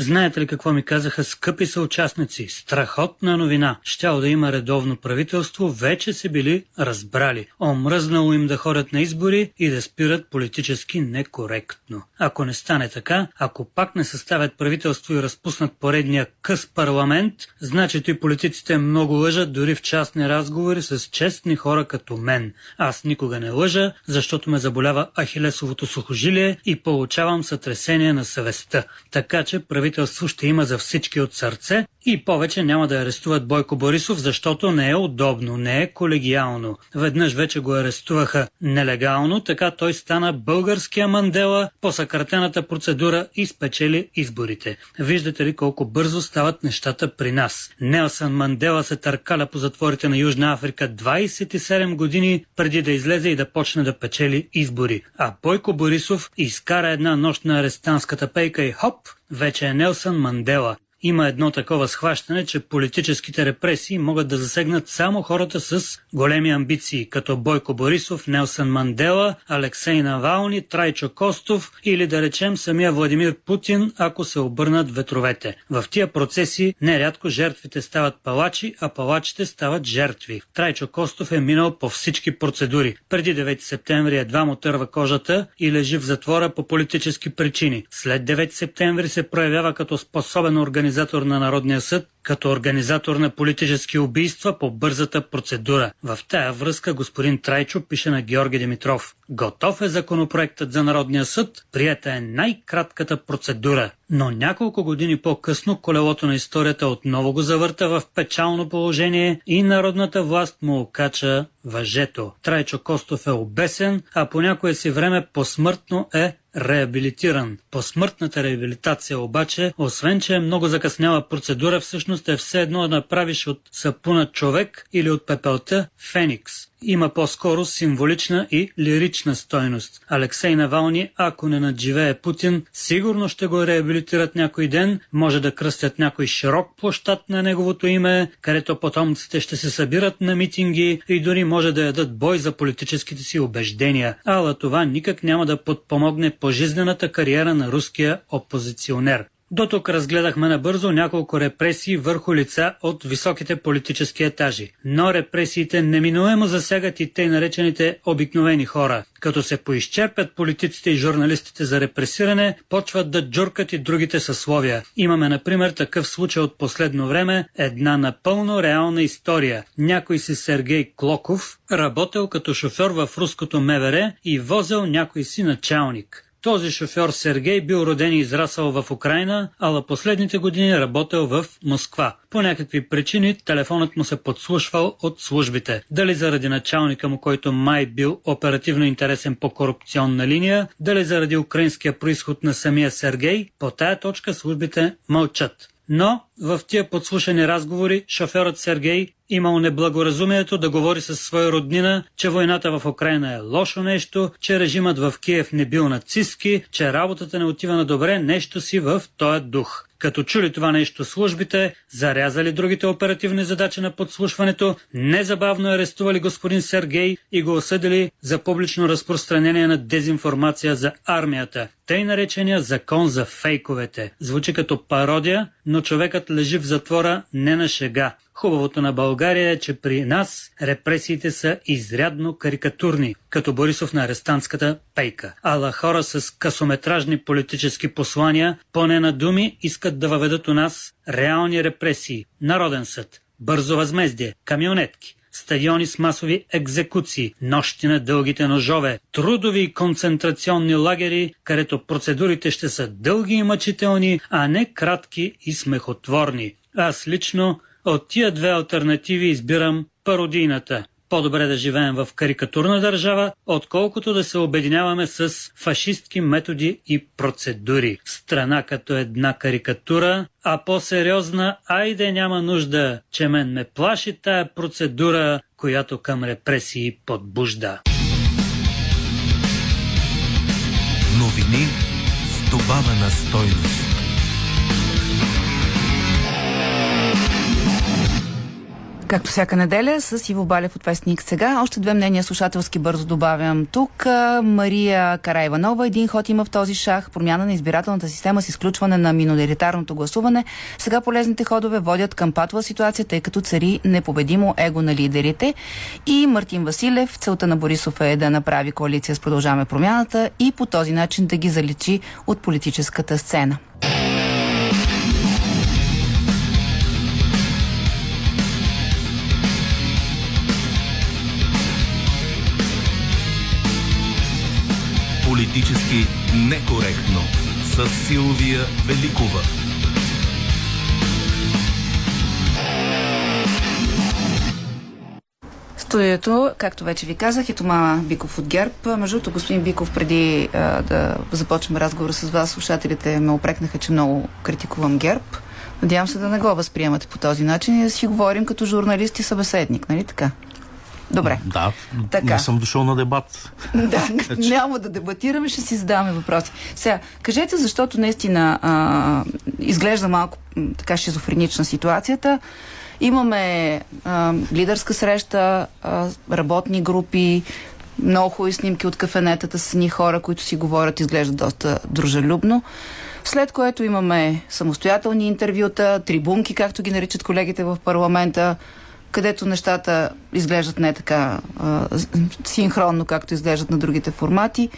[SPEAKER 12] Знаете ли какво ми казаха скъпи съучастници? Страхотна новина. Щяло да има редовно правителство, вече се били разбрали. Омръзнало им да ходят на избори и да спират политически некоректно. Ако не стане така, ако пак не съставят правителство и разпуснат поредния къс парламент, значи и политиците много лъжат дори в частни разговори с честни хора като мен. Аз никога не лъжа, защото ме заболява ахилесовото сухожилие и получавам сътресение на съвестта. Така че правителство ще има за всички от сърце и повече няма да арестуват Бойко Борисов, защото не е удобно, не е колегиално. Веднъж вече го арестуваха нелегално, така той стана българския Мандела по съкратената процедура и спечели изборите. Виждате ли колко бързо стават нещата при нас? Нелсън Мандела се търкаля по затворите на Южна Африка 27 години преди да излезе и да почне да печели избори. А Бойко Борисов изкара една нощ на арестантската пейка и хоп, вече е Нелсън Мандела. Има едно такова схващане, че политическите репресии могат да засегнат само хората с големи амбиции, като Бойко Борисов, Нелсън Мандела, Алексей Навални, Трайчо Костов или да речем самия Владимир Путин, ако се обърнат ветровете. В тия процеси нерядко жертвите стават палачи, а палачите стават жертви. Трайчо Костов е минал по всички процедури. Преди 9 септември едва му търва кожата и лежи в затвора по политически причини. След 9 септември се проявява като способен организатор на Народния съд, като организатор на политически убийства по бързата процедура. В тая връзка господин Трайчо пише на Георги Димитров. Готов е законопроектът за Народния съд, прията е най-кратката процедура. Но няколко години по-късно колелото на историята отново го завърта в печално положение и народната власт му окача въжето. Трайчо Костов е обесен, а по някое си време посмъртно е реабилитиран. Посмъртната реабилитация обаче, освен че е много закъсняла процедура, всъщност е все едно да направиш от сапуна човек или от пепелта феникс има по-скоро символична и лирична стойност. Алексей Навални, ако не надживее Путин, сигурно ще го реабилитират някой ден, може да кръстят някой широк площад на неговото име, където потомците ще се събират на митинги и дори може да ядат бой за политическите си убеждения. Ала това никак няма да подпомогне пожизнената кариера на руския опозиционер. До тук разгледахме набързо няколко репресии върху лица от високите политически етажи. Но репресиите неминуемо засягат и тъй наречените обикновени хора. Като се поизчерпят политиците и журналистите за репресиране, почват да джуркат и другите съсловия. Имаме, например, такъв случай от последно време, една напълно реална история. Някой си Сергей Клоков, работил като шофьор в руското МВР и возел някой си началник. Този шофьор Сергей бил роден и израсъл в Украина, а на последните години работил в Москва. По някакви причини телефонът му се подслушвал от службите. Дали заради началника му, който май бил оперативно интересен по корупционна линия, дали заради украинския происход на самия Сергей, по тая точка службите мълчат. Но в тия подслушани разговори шофьорът Сергей имал неблагоразумието да говори със своя роднина, че войната в Украина е лошо нещо, че режимът в Киев не бил нацистски, че работата не отива на добре, нещо си в този дух. Като чули това нещо службите, зарязали другите оперативни задачи на подслушването, незабавно арестували господин Сергей и го осъдили за публично разпространение на дезинформация за армията. Тъй наречения закон за фейковете. Звучи като пародия, но човекът лежи в затвора не на шега. Хубавото на България е, че при нас репресиите са изрядно карикатурни, като Борисов на арестантската пейка. Ала хора с късометражни политически послания, поне на думи, искат да въведат у нас реални репресии, народен съд, бързо възмездие, камионетки, стадиони с масови екзекуции, нощи на дългите ножове, трудови концентрационни лагери, където процедурите ще са дълги и мъчителни, а не кратки и смехотворни. Аз лично от тия две альтернативи избирам пародийната. По-добре да живеем в карикатурна държава, отколкото да се обединяваме с фашистки методи и процедури. Страна като една карикатура, а по-сериозна, айде няма нужда, че мен ме плаши тая процедура, която към репресии подбужда.
[SPEAKER 1] Новини с добавена стойност.
[SPEAKER 2] Както всяка неделя с Иво Балев от Вестник сега. Още две мнения слушателски бързо добавям тук. Мария Карайванова. Един ход има в този шах. Промяна на избирателната система с изключване на миноритарното гласуване. Сега полезните ходове водят към патова ситуация, тъй като цари непобедимо его на лидерите. И Мартин Василев. Целта на Борисов е да направи коалиция с Продължаваме промяната и по този начин да ги заличи от политическата сцена.
[SPEAKER 1] Политически некоректно с Силвия Великова.
[SPEAKER 2] Студиото, както вече ви казах, е Тома Биков от ГЕРБ. Между другото, господин Биков, преди а, да започнем разговора с вас, слушателите ме опрекнаха, че много критикувам ГЕРБ. Надявам се да не го възприемате по този начин и да си говорим като журналист и събеседник, нали така? Добре.
[SPEAKER 13] Да,
[SPEAKER 2] Така.
[SPEAKER 13] не съм дошъл на дебат.
[SPEAKER 2] Да, няма да дебатираме, ще си задаваме въпроси. Сега, кажете, защото наистина а, изглежда малко така шизофренична ситуацията. Имаме а, лидерска среща, а, работни групи, много хубави снимки от кафенетата с едни хора, които си говорят, изглеждат доста дружелюбно. След което имаме самостоятелни интервюта, трибунки, както ги наричат колегите в парламента, където нещата изглеждат не така а, синхронно, както изглеждат на другите формати.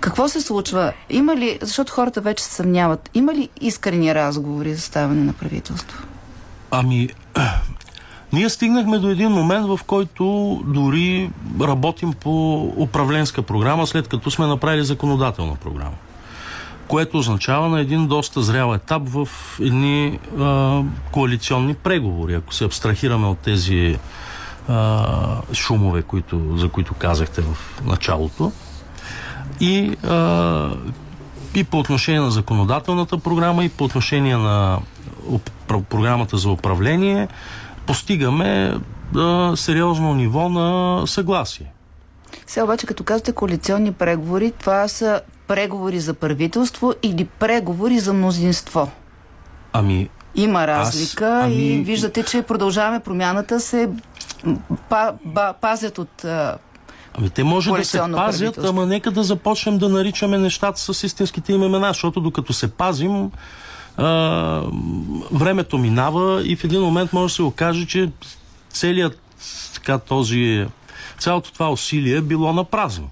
[SPEAKER 2] Какво се случва? Има ли, защото хората вече се съмняват, има ли искрени разговори за ставане на правителство?
[SPEAKER 13] Ами, ние стигнахме до един момент, в който дори работим по управленска програма, след като сме направили законодателна програма. Което означава на един доста зрял етап в едни а, коалиционни преговори, ако се абстрахираме от тези а, шумове, които, за които казахте в началото. И, а, и по отношение на законодателната програма, и по отношение на програмата за управление, постигаме а, сериозно ниво на съгласие.
[SPEAKER 2] Сега обаче, като казвате коалиционни преговори, това са преговори за правителство или преговори за мнозинство?
[SPEAKER 13] Ами,
[SPEAKER 2] Има разлика
[SPEAKER 13] ами-
[SPEAKER 2] и виждате, че продължаваме промяната се па, ба, пазят от а,
[SPEAKER 13] Ами те може да се пазят, ама нека да започнем да наричаме нещата с истинските им имена, защото докато се пазим, а, времето минава и в един момент може да се окаже, че целият така този, цялото това усилие е било на празно.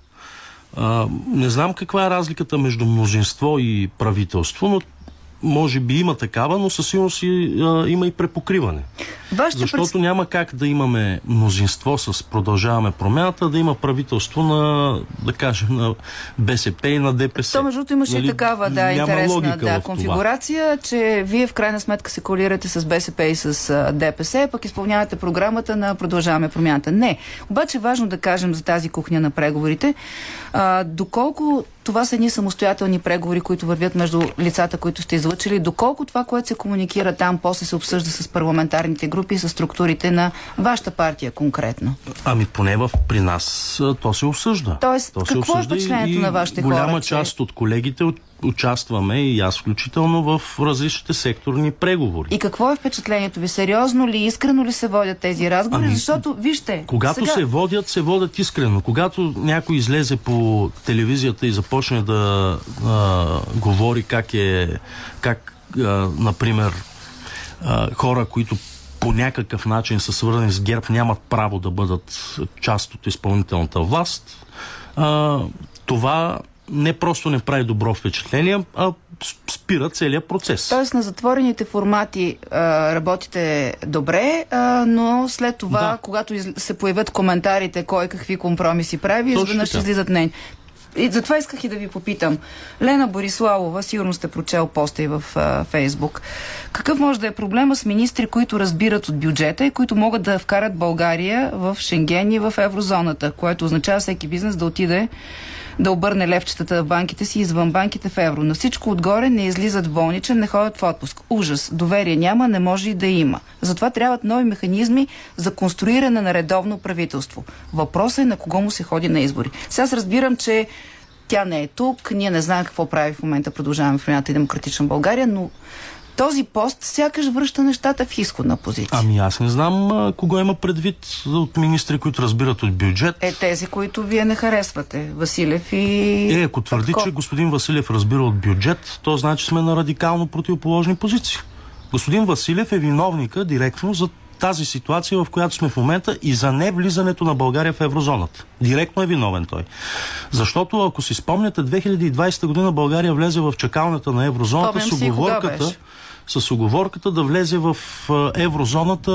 [SPEAKER 13] А, не знам каква е разликата между мнозинство и правителство, но може би има такава, но със сигурност и, а, има и препокриване.
[SPEAKER 2] Вашите
[SPEAKER 13] Защото няма как да имаме мнозинство с продължаваме промяната, да има правителство на, да кажем, на БСП и на ДПС.
[SPEAKER 2] То, между другото, имаше и такава, да,
[SPEAKER 13] Нали,
[SPEAKER 2] интересна да,
[SPEAKER 13] в това.
[SPEAKER 2] конфигурация, че вие в крайна сметка се коалирате с БСП и с а, ДПС, пък изпълнявате програмата на Продължаваме промяната. Не. Обаче е важно да кажем за тази кухня на преговорите. А, доколко това са едни самостоятелни преговори, които вървят между лицата, които сте излъчили, доколко това, което се комуникира там, после се обсъжда с парламентарните групи и с структурите на вашата партия конкретно.
[SPEAKER 13] Ами поне в, при нас то се обсъжда.
[SPEAKER 2] Тоест,
[SPEAKER 13] то
[SPEAKER 2] какво е
[SPEAKER 13] обсъжда
[SPEAKER 2] впечатлението на вашите
[SPEAKER 13] голяма
[SPEAKER 2] хора, че-
[SPEAKER 13] част от колегите от, участваме и аз включително в различните секторни преговори.
[SPEAKER 2] И какво е впечатлението ви? Сериозно ли, искрено ли се водят тези разговори?
[SPEAKER 13] Ами,
[SPEAKER 2] Защото, вижте,
[SPEAKER 13] Когато
[SPEAKER 2] сега...
[SPEAKER 13] се водят, се водят искрено. Когато някой излезе по телевизията и започне да а, говори как е, как, а, например, а, хора, които по някакъв начин са свързани с ГЕРБ, нямат право да бъдат част от изпълнителната власт, а, това не просто не прави добро впечатление, а спира целият процес.
[SPEAKER 2] Тоест на затворените формати а, работите добре, а, но след това,
[SPEAKER 13] Да.
[SPEAKER 2] когато из... се появят коментарите кой какви компромиси прави, изведнъж излизат не. И затова исках и да ви попитам. Лена Бориславова, сигурно сте прочел поста и в а, Фейсбук. Какъв може да е проблема с министри, които разбират от бюджета и които могат да вкарат България в Шенген и в еврозоната, което означава всеки бизнес да отиде да обърне левчетата в банките си извън банките в евро. На всичко отгоре не излизат в болничен, не ходят в отпуск. Ужас. Доверие няма, не може и да има. Затова трябват нови механизми за конструиране на редовно правителство. Въпросът е на кого му се ходи на избори. Сега аз разбирам, че тя не е тук, ние не знаем какво прави в момента, продължаваме в и демократична България, но този пост сякаш връща нещата в изходна позиция.
[SPEAKER 13] Ами аз не знам а, кого има предвид от министри, които разбират от бюджет.
[SPEAKER 2] Е тези, които вие не харесвате. Василев и...
[SPEAKER 13] Е, ако твърди,
[SPEAKER 2] Петков.
[SPEAKER 13] че господин Василев разбира от бюджет, то значи сме на радикално противоположни позиции. Господин Василев е виновника директно за тази ситуация, в която сме в момента и за не влизането на България в еврозоната. Директно е виновен той. Защото, ако си спомняте, 2020 година България влезе в чакалната на еврозоната
[SPEAKER 2] Спомням
[SPEAKER 13] с оговорката. С оговорката да влезе в еврозоната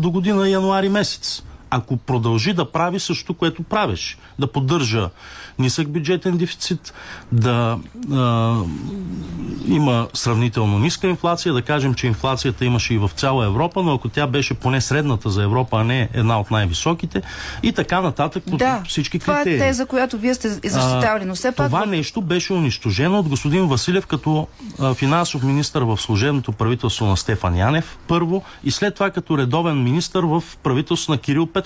[SPEAKER 13] до година януари месец. Ако продължи да прави също, което правиш, да поддържа нисък бюджетен дефицит, да а, има сравнително ниска инфлация, да кажем, че инфлацията имаше и в цяла Европа, но ако тя беше поне средната за Европа, а не една от най-високите, и така нататък по
[SPEAKER 2] Да,
[SPEAKER 13] всички
[SPEAKER 2] това
[SPEAKER 13] критерии.
[SPEAKER 2] е теза, която вие сте защитавали, но все пак...
[SPEAKER 13] Това нещо беше унищожено от господин Василев като а, финансов министр в служебното правителство на Стефан Янев, първо, и след това като редовен министр в правителство на Кирил Петков.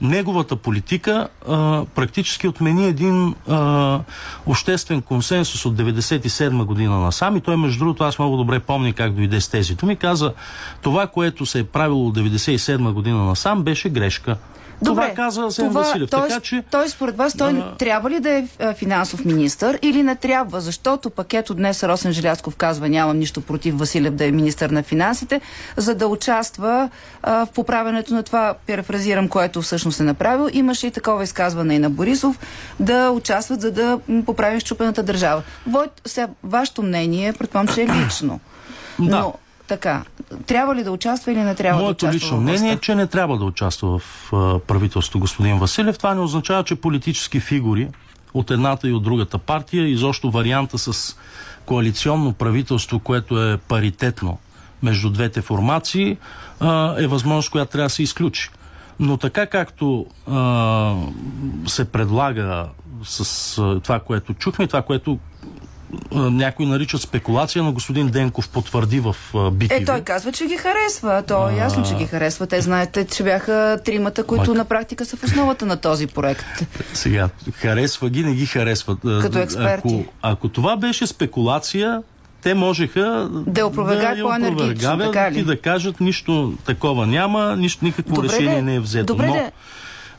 [SPEAKER 13] Неговата политика а, практически отмени един а, обществен консенсус от 97 година насам и той между другото аз много добре помня как дойде с тези думи. Каза това, което се е правило от 97 година насам беше грешка.
[SPEAKER 2] Добре,
[SPEAKER 13] това каза Асен
[SPEAKER 2] това,
[SPEAKER 13] Василев.
[SPEAKER 2] Той,
[SPEAKER 13] така че
[SPEAKER 2] той според вас, той
[SPEAKER 13] а-
[SPEAKER 2] трябва ли да е финансов министр или не трябва? Защото пакето днес Росен Желязков казва, нямам нищо против Василев да е министър на финансите, за да участва а, в поправенето на това, перефразирам, което всъщност е направил. Имаше и такова изказване и на Борисов, да участват, за да поправим щупената държава. Войт, сега, вашето мнение, предполагам, че е лично.
[SPEAKER 13] Да.
[SPEAKER 2] Но, така, трябва ли да участва или не трябва
[SPEAKER 13] Моето
[SPEAKER 2] да участва
[SPEAKER 13] лично
[SPEAKER 2] във властта?
[SPEAKER 13] мнение е, че не трябва да участва в а, правителството господин Василев. Това не означава, че политически фигури от едната и от другата партия, изобщо варианта с коалиционно правителство, което е паритетно между двете формации, а, е възможност, която трябва да се изключи. Но така както а, се предлага с а, това, което чухме, това, което а, някой наричат спекулация, но господин Денков потвърди в а, BTV.
[SPEAKER 2] Е, той казва, че ги харесва. То е ясно, че ги харесва. Те знаете, че бяха тримата, които
[SPEAKER 13] Майка.
[SPEAKER 2] на практика са в основата на този проект.
[SPEAKER 13] Сега, харесва ги, не ги харесват.
[SPEAKER 2] Като експерти.
[SPEAKER 13] Ако, ако това беше спекулация, те можеха
[SPEAKER 2] Да опровергаят
[SPEAKER 13] да
[SPEAKER 2] по-енергично,
[SPEAKER 13] опровергават и да кажат нищо такова няма, нищо, никакво
[SPEAKER 2] Добре
[SPEAKER 13] решение
[SPEAKER 2] де,
[SPEAKER 13] не е взето.
[SPEAKER 2] добре
[SPEAKER 13] Но
[SPEAKER 2] де.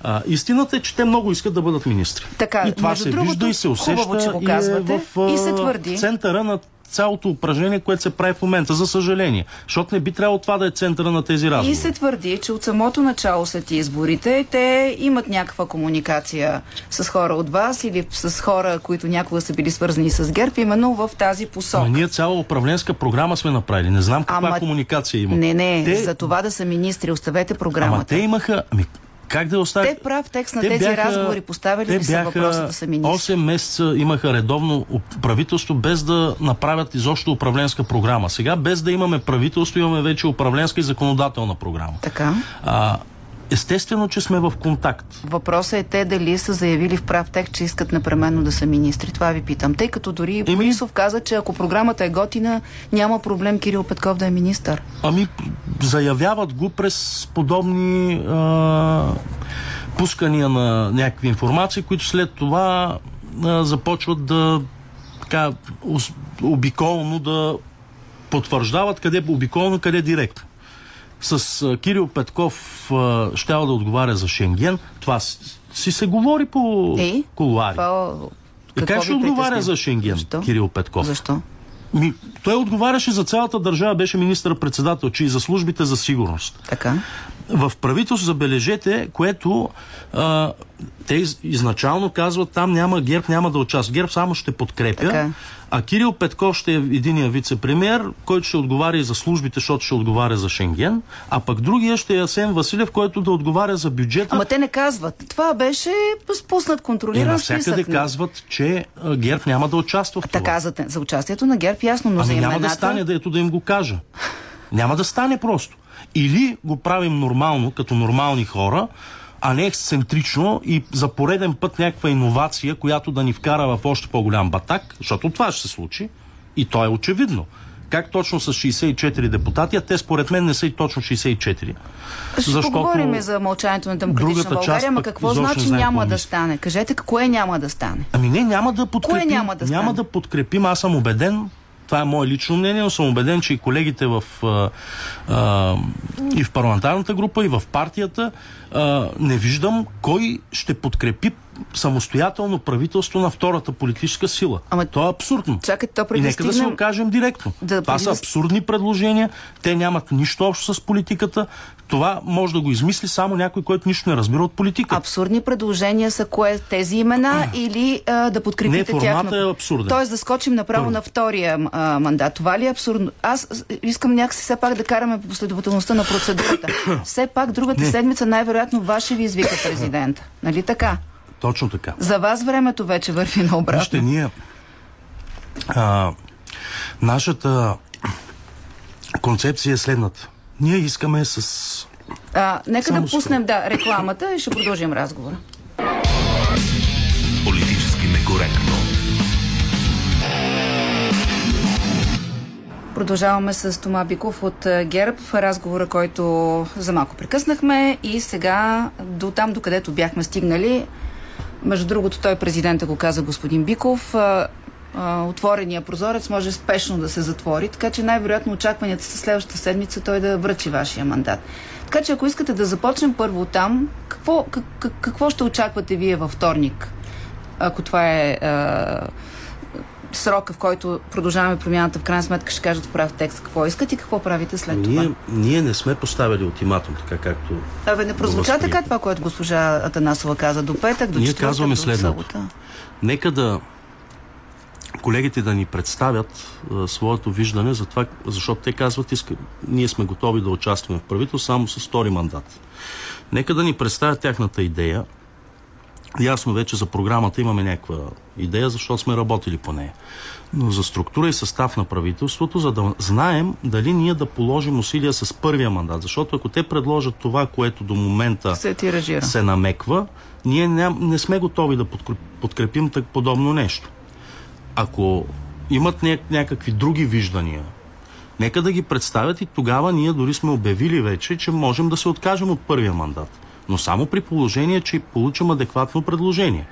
[SPEAKER 13] А, истината е, че те много искат да бъдат министри.
[SPEAKER 2] Така,
[SPEAKER 13] и това се
[SPEAKER 2] другото,
[SPEAKER 13] вижда и се усеща
[SPEAKER 2] хубаво, че го
[SPEAKER 13] и е
[SPEAKER 2] казвате,
[SPEAKER 13] в
[SPEAKER 2] и се твърди.
[SPEAKER 13] центъра на цялото упражнение, което се прави в момента, за съжаление. Защото не би трябвало това да е центъра на тези разговори.
[SPEAKER 2] И се твърди, че от самото начало след изборите те имат някаква комуникация с хора от вас или с хора, които някога са били свързани с ГЕРБ, именно в тази посока.
[SPEAKER 13] Ама ние цяла управленска програма сме направили. Не знам каква
[SPEAKER 2] Ама-
[SPEAKER 13] комуникация има.
[SPEAKER 2] Не, не,
[SPEAKER 13] Те-
[SPEAKER 2] за това да са министри, оставете програмата.
[SPEAKER 13] Ама те имаха... Ами, как да оставят?
[SPEAKER 2] Те прав текст на
[SPEAKER 13] Те
[SPEAKER 2] тези
[SPEAKER 13] бяха-
[SPEAKER 2] разговори поставили
[SPEAKER 13] те
[SPEAKER 2] ли са въпроса да са министри?
[SPEAKER 13] 8 месеца имаха редовно правителство, без да направят изобщо управленска програма. Сега, без да имаме правителство, имаме вече управленска и законодателна програма.
[SPEAKER 2] Така.
[SPEAKER 13] А, естествено, че сме в контакт.
[SPEAKER 2] Въпросът е те дали са заявили в прав текст, че искат непременно да са министри. Това ви питам. Тъй като дори Борисов каза, че ако програмата е готина, няма проблем Кирил Петков да е министър.
[SPEAKER 13] Ами, заявяват го през подобни а, пускания на някакви информации, които след това а, започват да така обиколно да потвърждават къде обиколно, къде директно. С Кирил Петков щял да отговаря за Шенген. Това си се говори по
[SPEAKER 2] Е?
[SPEAKER 13] колуари.
[SPEAKER 2] Това,
[SPEAKER 13] И
[SPEAKER 2] какво
[SPEAKER 13] как ще отговаря за Шенген,
[SPEAKER 2] Защо?
[SPEAKER 13] Кирил Петков?
[SPEAKER 2] Защо?
[SPEAKER 13] Ми, той отговаряше за цялата държава, беше министър-председател, че и за службите за сигурност.
[SPEAKER 2] Така.
[SPEAKER 13] В правителство, забележете, което а, те из, изначално казват, там няма ГЕРБ, няма да участва. ГЕРБ само ще подкрепя.
[SPEAKER 2] Така.
[SPEAKER 13] А Кирил Петков ще е единия вице-премьер, който ще отговаря и за службите, защото ще отговаря за Шенген. А пък другия ще е Асен Василев, който да отговаря за бюджета.
[SPEAKER 2] Ама те не казват. Това беше спуснат контролиран
[SPEAKER 13] навсякъде
[SPEAKER 2] списък.
[SPEAKER 13] казват, че ГЕРБ няма да участва в това.
[SPEAKER 2] Така, за, за участието на ГЕРБ ясно, но за
[SPEAKER 13] Ами
[SPEAKER 2] имената...
[SPEAKER 13] няма да стане, да ето да им го кажа. Няма да стане просто. Или го правим нормално, като нормални хора, а не ексцентрично и за пореден път някаква иновация, която да ни вкара в още по-голям батак, защото това ще се случи и то е очевидно. Как точно с 64 депутати, а те според мен не са и точно 64.
[SPEAKER 2] Ще поговорим и за мълчанието на демократична България, ама какво значи няма
[SPEAKER 13] какво
[SPEAKER 2] да стане? Кажете, кое няма да стане?
[SPEAKER 13] Ами не, няма да подкрепим.
[SPEAKER 2] няма да
[SPEAKER 13] няма
[SPEAKER 2] стане?
[SPEAKER 13] да подкрепим. Аз съм убеден, това е мое лично мнение, но съм убеден, че и колегите в, а, а, и в парламентарната група, и в партията а, не виждам кой ще подкрепи самостоятелно правителство на втората политическа сила. Ама, То е абсурдно.
[SPEAKER 2] Чакайте, то
[SPEAKER 13] и нека да се
[SPEAKER 2] стигнем-
[SPEAKER 13] го кажем директно.
[SPEAKER 2] Да,
[SPEAKER 13] това
[SPEAKER 2] преди
[SPEAKER 13] са абсурдни предложения, те нямат нищо общо с политиката. Това може да го измисли само някой, който нищо не разбира от политика.
[SPEAKER 2] Абсурдни предложения са кое тези имена или а, да подкрепите
[SPEAKER 13] Не, формата
[SPEAKER 2] тяхното?
[SPEAKER 13] е абсурден.
[SPEAKER 2] Тоест да скочим направо
[SPEAKER 13] Първо.
[SPEAKER 2] на втория а, мандат. Това ли е абсурдно? Аз искам някакси все пак да караме по последователността на процедурата. все пак другата
[SPEAKER 13] Не.
[SPEAKER 2] седмица най-вероятно ваше ви извика президента. Нали така?
[SPEAKER 13] Точно така.
[SPEAKER 2] За вас времето вече върви наобратно.
[SPEAKER 13] Вижте, ние а, нашата концепция е следната. Ние искаме с...
[SPEAKER 2] А, нека
[SPEAKER 13] Само
[SPEAKER 2] да пуснем да, рекламата и ще продължим разговора.
[SPEAKER 1] Политически некоректно.
[SPEAKER 2] Продължаваме с Тома Биков от ГЕРБ, разговора, който за малко прекъснахме и сега до там, до където бяхме стигнали. Между другото, той президента го каза господин Биков. А, отворения прозорец може спешно да се затвори, така че най-вероятно очакванията са следващата седмица той да връчи вашия мандат. Така че ако искате да започнем първо там, какво, как, какво ще очаквате вие във вторник? Ако това е а, срока, в който продължаваме промяната, в крайна сметка ще кажат в прав текст какво искат и какво правите след това.
[SPEAKER 13] Ние не сме поставили ултиматум, така както.
[SPEAKER 2] Абе, не прозвуча така това, което госпожа Атанасова каза до петък, до
[SPEAKER 13] Ние
[SPEAKER 2] четвъртък,
[SPEAKER 13] казваме следното. Нека да колегите да ни представят а, своето виждане за това, защото те казват, иска, ние сме готови да участваме в правителство само с втори мандат. Нека да ни представят тяхната идея. Ясно вече за програмата имаме някаква идея, защото сме работили по нея. Но за структура и състав на правителството, за да знаем дали ние да положим усилия с първия мандат. Защото ако те предложат това, което до момента
[SPEAKER 2] Се тиражира.
[SPEAKER 13] се намеква, ние ням, не сме готови да подкреп- подкрепим так подобно нещо. Ако имат ня- някакви други виждания, нека да ги представят и тогава ние дори сме обявили вече, че можем да се откажем от първия мандат. Но само при положение, че получим адекватно предложение.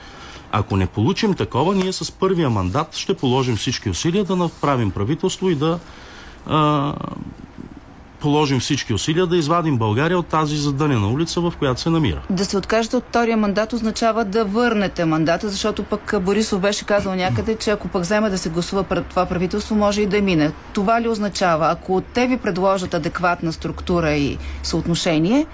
[SPEAKER 13] Ако не получим такова, ние с първия мандат ще положим всички усилия да направим правителство и да а, положим всички усилия да извадим България от тази задънена улица, в която се намира.
[SPEAKER 2] Да се откажете от втория мандат означава да върнете мандата, защото пък Борисов беше казал някъде, че ако пък вземе да се гласува пред това правителство, може и да мине. Това ли означава? Ако те ви предложат адекватна структура и съотношение,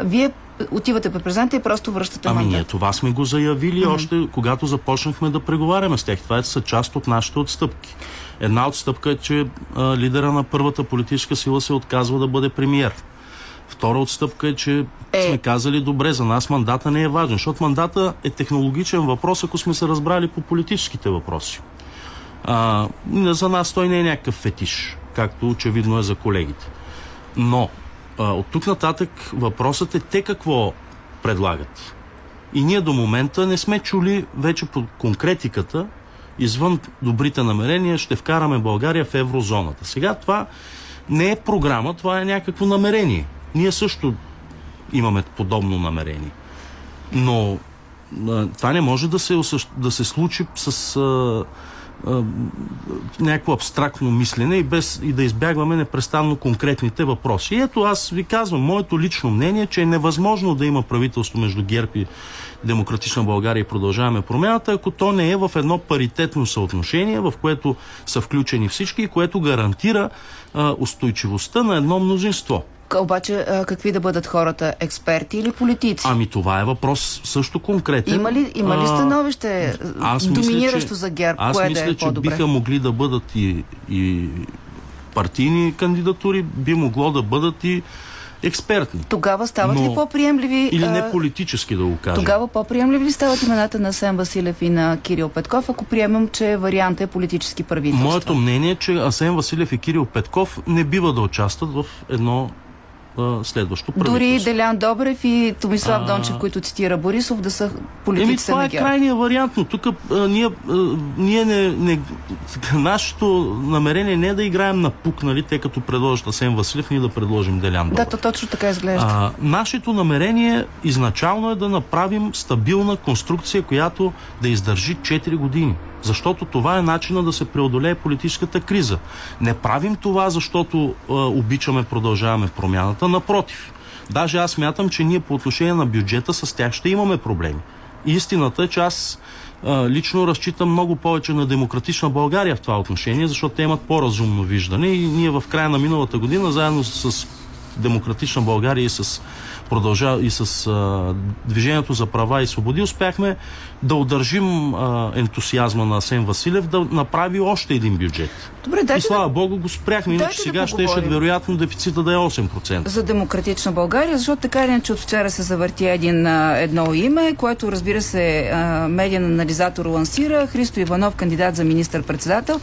[SPEAKER 2] вие отивате при президента и просто връщате
[SPEAKER 13] Ами
[SPEAKER 2] мандат.
[SPEAKER 13] ние това сме го заявили
[SPEAKER 2] Мгм.
[SPEAKER 13] още когато започнахме да преговаряме с тях. Това е са част от нашите отстъпки. Една отстъпка е, че а, лидера на първата политическа сила се отказва да бъде премиер. Втора отстъпка е, че е. сме казали добре, за нас мандата не е важен, защото мандата е технологичен въпрос, ако сме се разбрали по политическите въпроси. А, за нас той не е някакъв фетиш, както очевидно е за колегите. Но а, от тук нататък въпросът е те какво предлагат. И ние до момента не сме чули вече по конкретиката, извън добрите намерения, ще вкараме България в еврозоната. Сега това не е програма, това е някакво намерение. Ние също имаме подобно намерение. Но това не може да се, да се случи с а, а, някакво абстрактно мислене и, без, и да избягваме непрестанно конкретните въпроси. И ето аз ви казвам, моето лично мнение че е невъзможно да има правителство между ГЕРБ и Демократична България и продължаваме промяната, ако то не е в едно паритетно съотношение, в което са включени всички и което гарантира а, устойчивостта на едно мнозинство.
[SPEAKER 2] Обаче, какви да бъдат хората? Експерти или политици?
[SPEAKER 13] Ами това е въпрос също конкретен.
[SPEAKER 2] Има ли, има ли становище
[SPEAKER 13] аз мисля,
[SPEAKER 2] доминиращо
[SPEAKER 13] че-
[SPEAKER 2] за ГЕРБ?
[SPEAKER 13] Аз
[SPEAKER 2] кое
[SPEAKER 13] мисля,
[SPEAKER 2] да е
[SPEAKER 13] че биха могли да бъдат и, и партийни кандидатури, би могло да бъдат и експертни.
[SPEAKER 2] Тогава стават
[SPEAKER 13] Но-
[SPEAKER 2] ли по-приемливи?
[SPEAKER 13] Или не политически да го кажем.
[SPEAKER 2] Тогава по-приемливи ли стават имената на Сен Василев и на Кирил Петков, ако приемам, че вариант е политически правителство?
[SPEAKER 13] Моето мнение е, че Асен Василев и Кирил Петков не бива да участват в едно а, следващо правителство.
[SPEAKER 2] Дори Делян Добрев и Томислав
[SPEAKER 13] А.
[SPEAKER 2] Дончев, които цитира Борисов, да са политици
[SPEAKER 13] Еми, това е крайният вариант, но тук а, ние, а, ние не, не, нашето намерение не е да играем на пук, нали, те като предложат Асен Василев, ние да предложим Делян
[SPEAKER 2] Да,
[SPEAKER 13] Добрев.
[SPEAKER 2] то точно така изглежда.
[SPEAKER 13] А, нашето намерение изначално е да направим стабилна конструкция, която да издържи 4 години. Защото това е начина да се преодолее политическата криза. Не правим това, защото а, обичаме, продължаваме промяната. Напротив. Даже аз мятам, че ние по отношение на бюджета с тях ще имаме проблеми. Истината е, че аз а, лично разчитам много повече на демократична България в това отношение, защото те имат по-разумно виждане и ние в края на миналата година, заедно с Демократична България и с продължа и с а, Движението за права и свободи успяхме да удържим а, ентусиазма на Асен Василев да направи още един бюджет.
[SPEAKER 2] Добре,
[SPEAKER 13] и
[SPEAKER 2] дайте
[SPEAKER 13] слава Богу го спряхме, иначе
[SPEAKER 2] да
[SPEAKER 13] сега щеше
[SPEAKER 2] поговорим.
[SPEAKER 13] вероятно дефицита да е 8%.
[SPEAKER 2] за демократична България, защото така или иначе от вчера се завърти един, едно име, което разбира се медиен анализатор лансира, Христо Иванов, кандидат за министър-председател.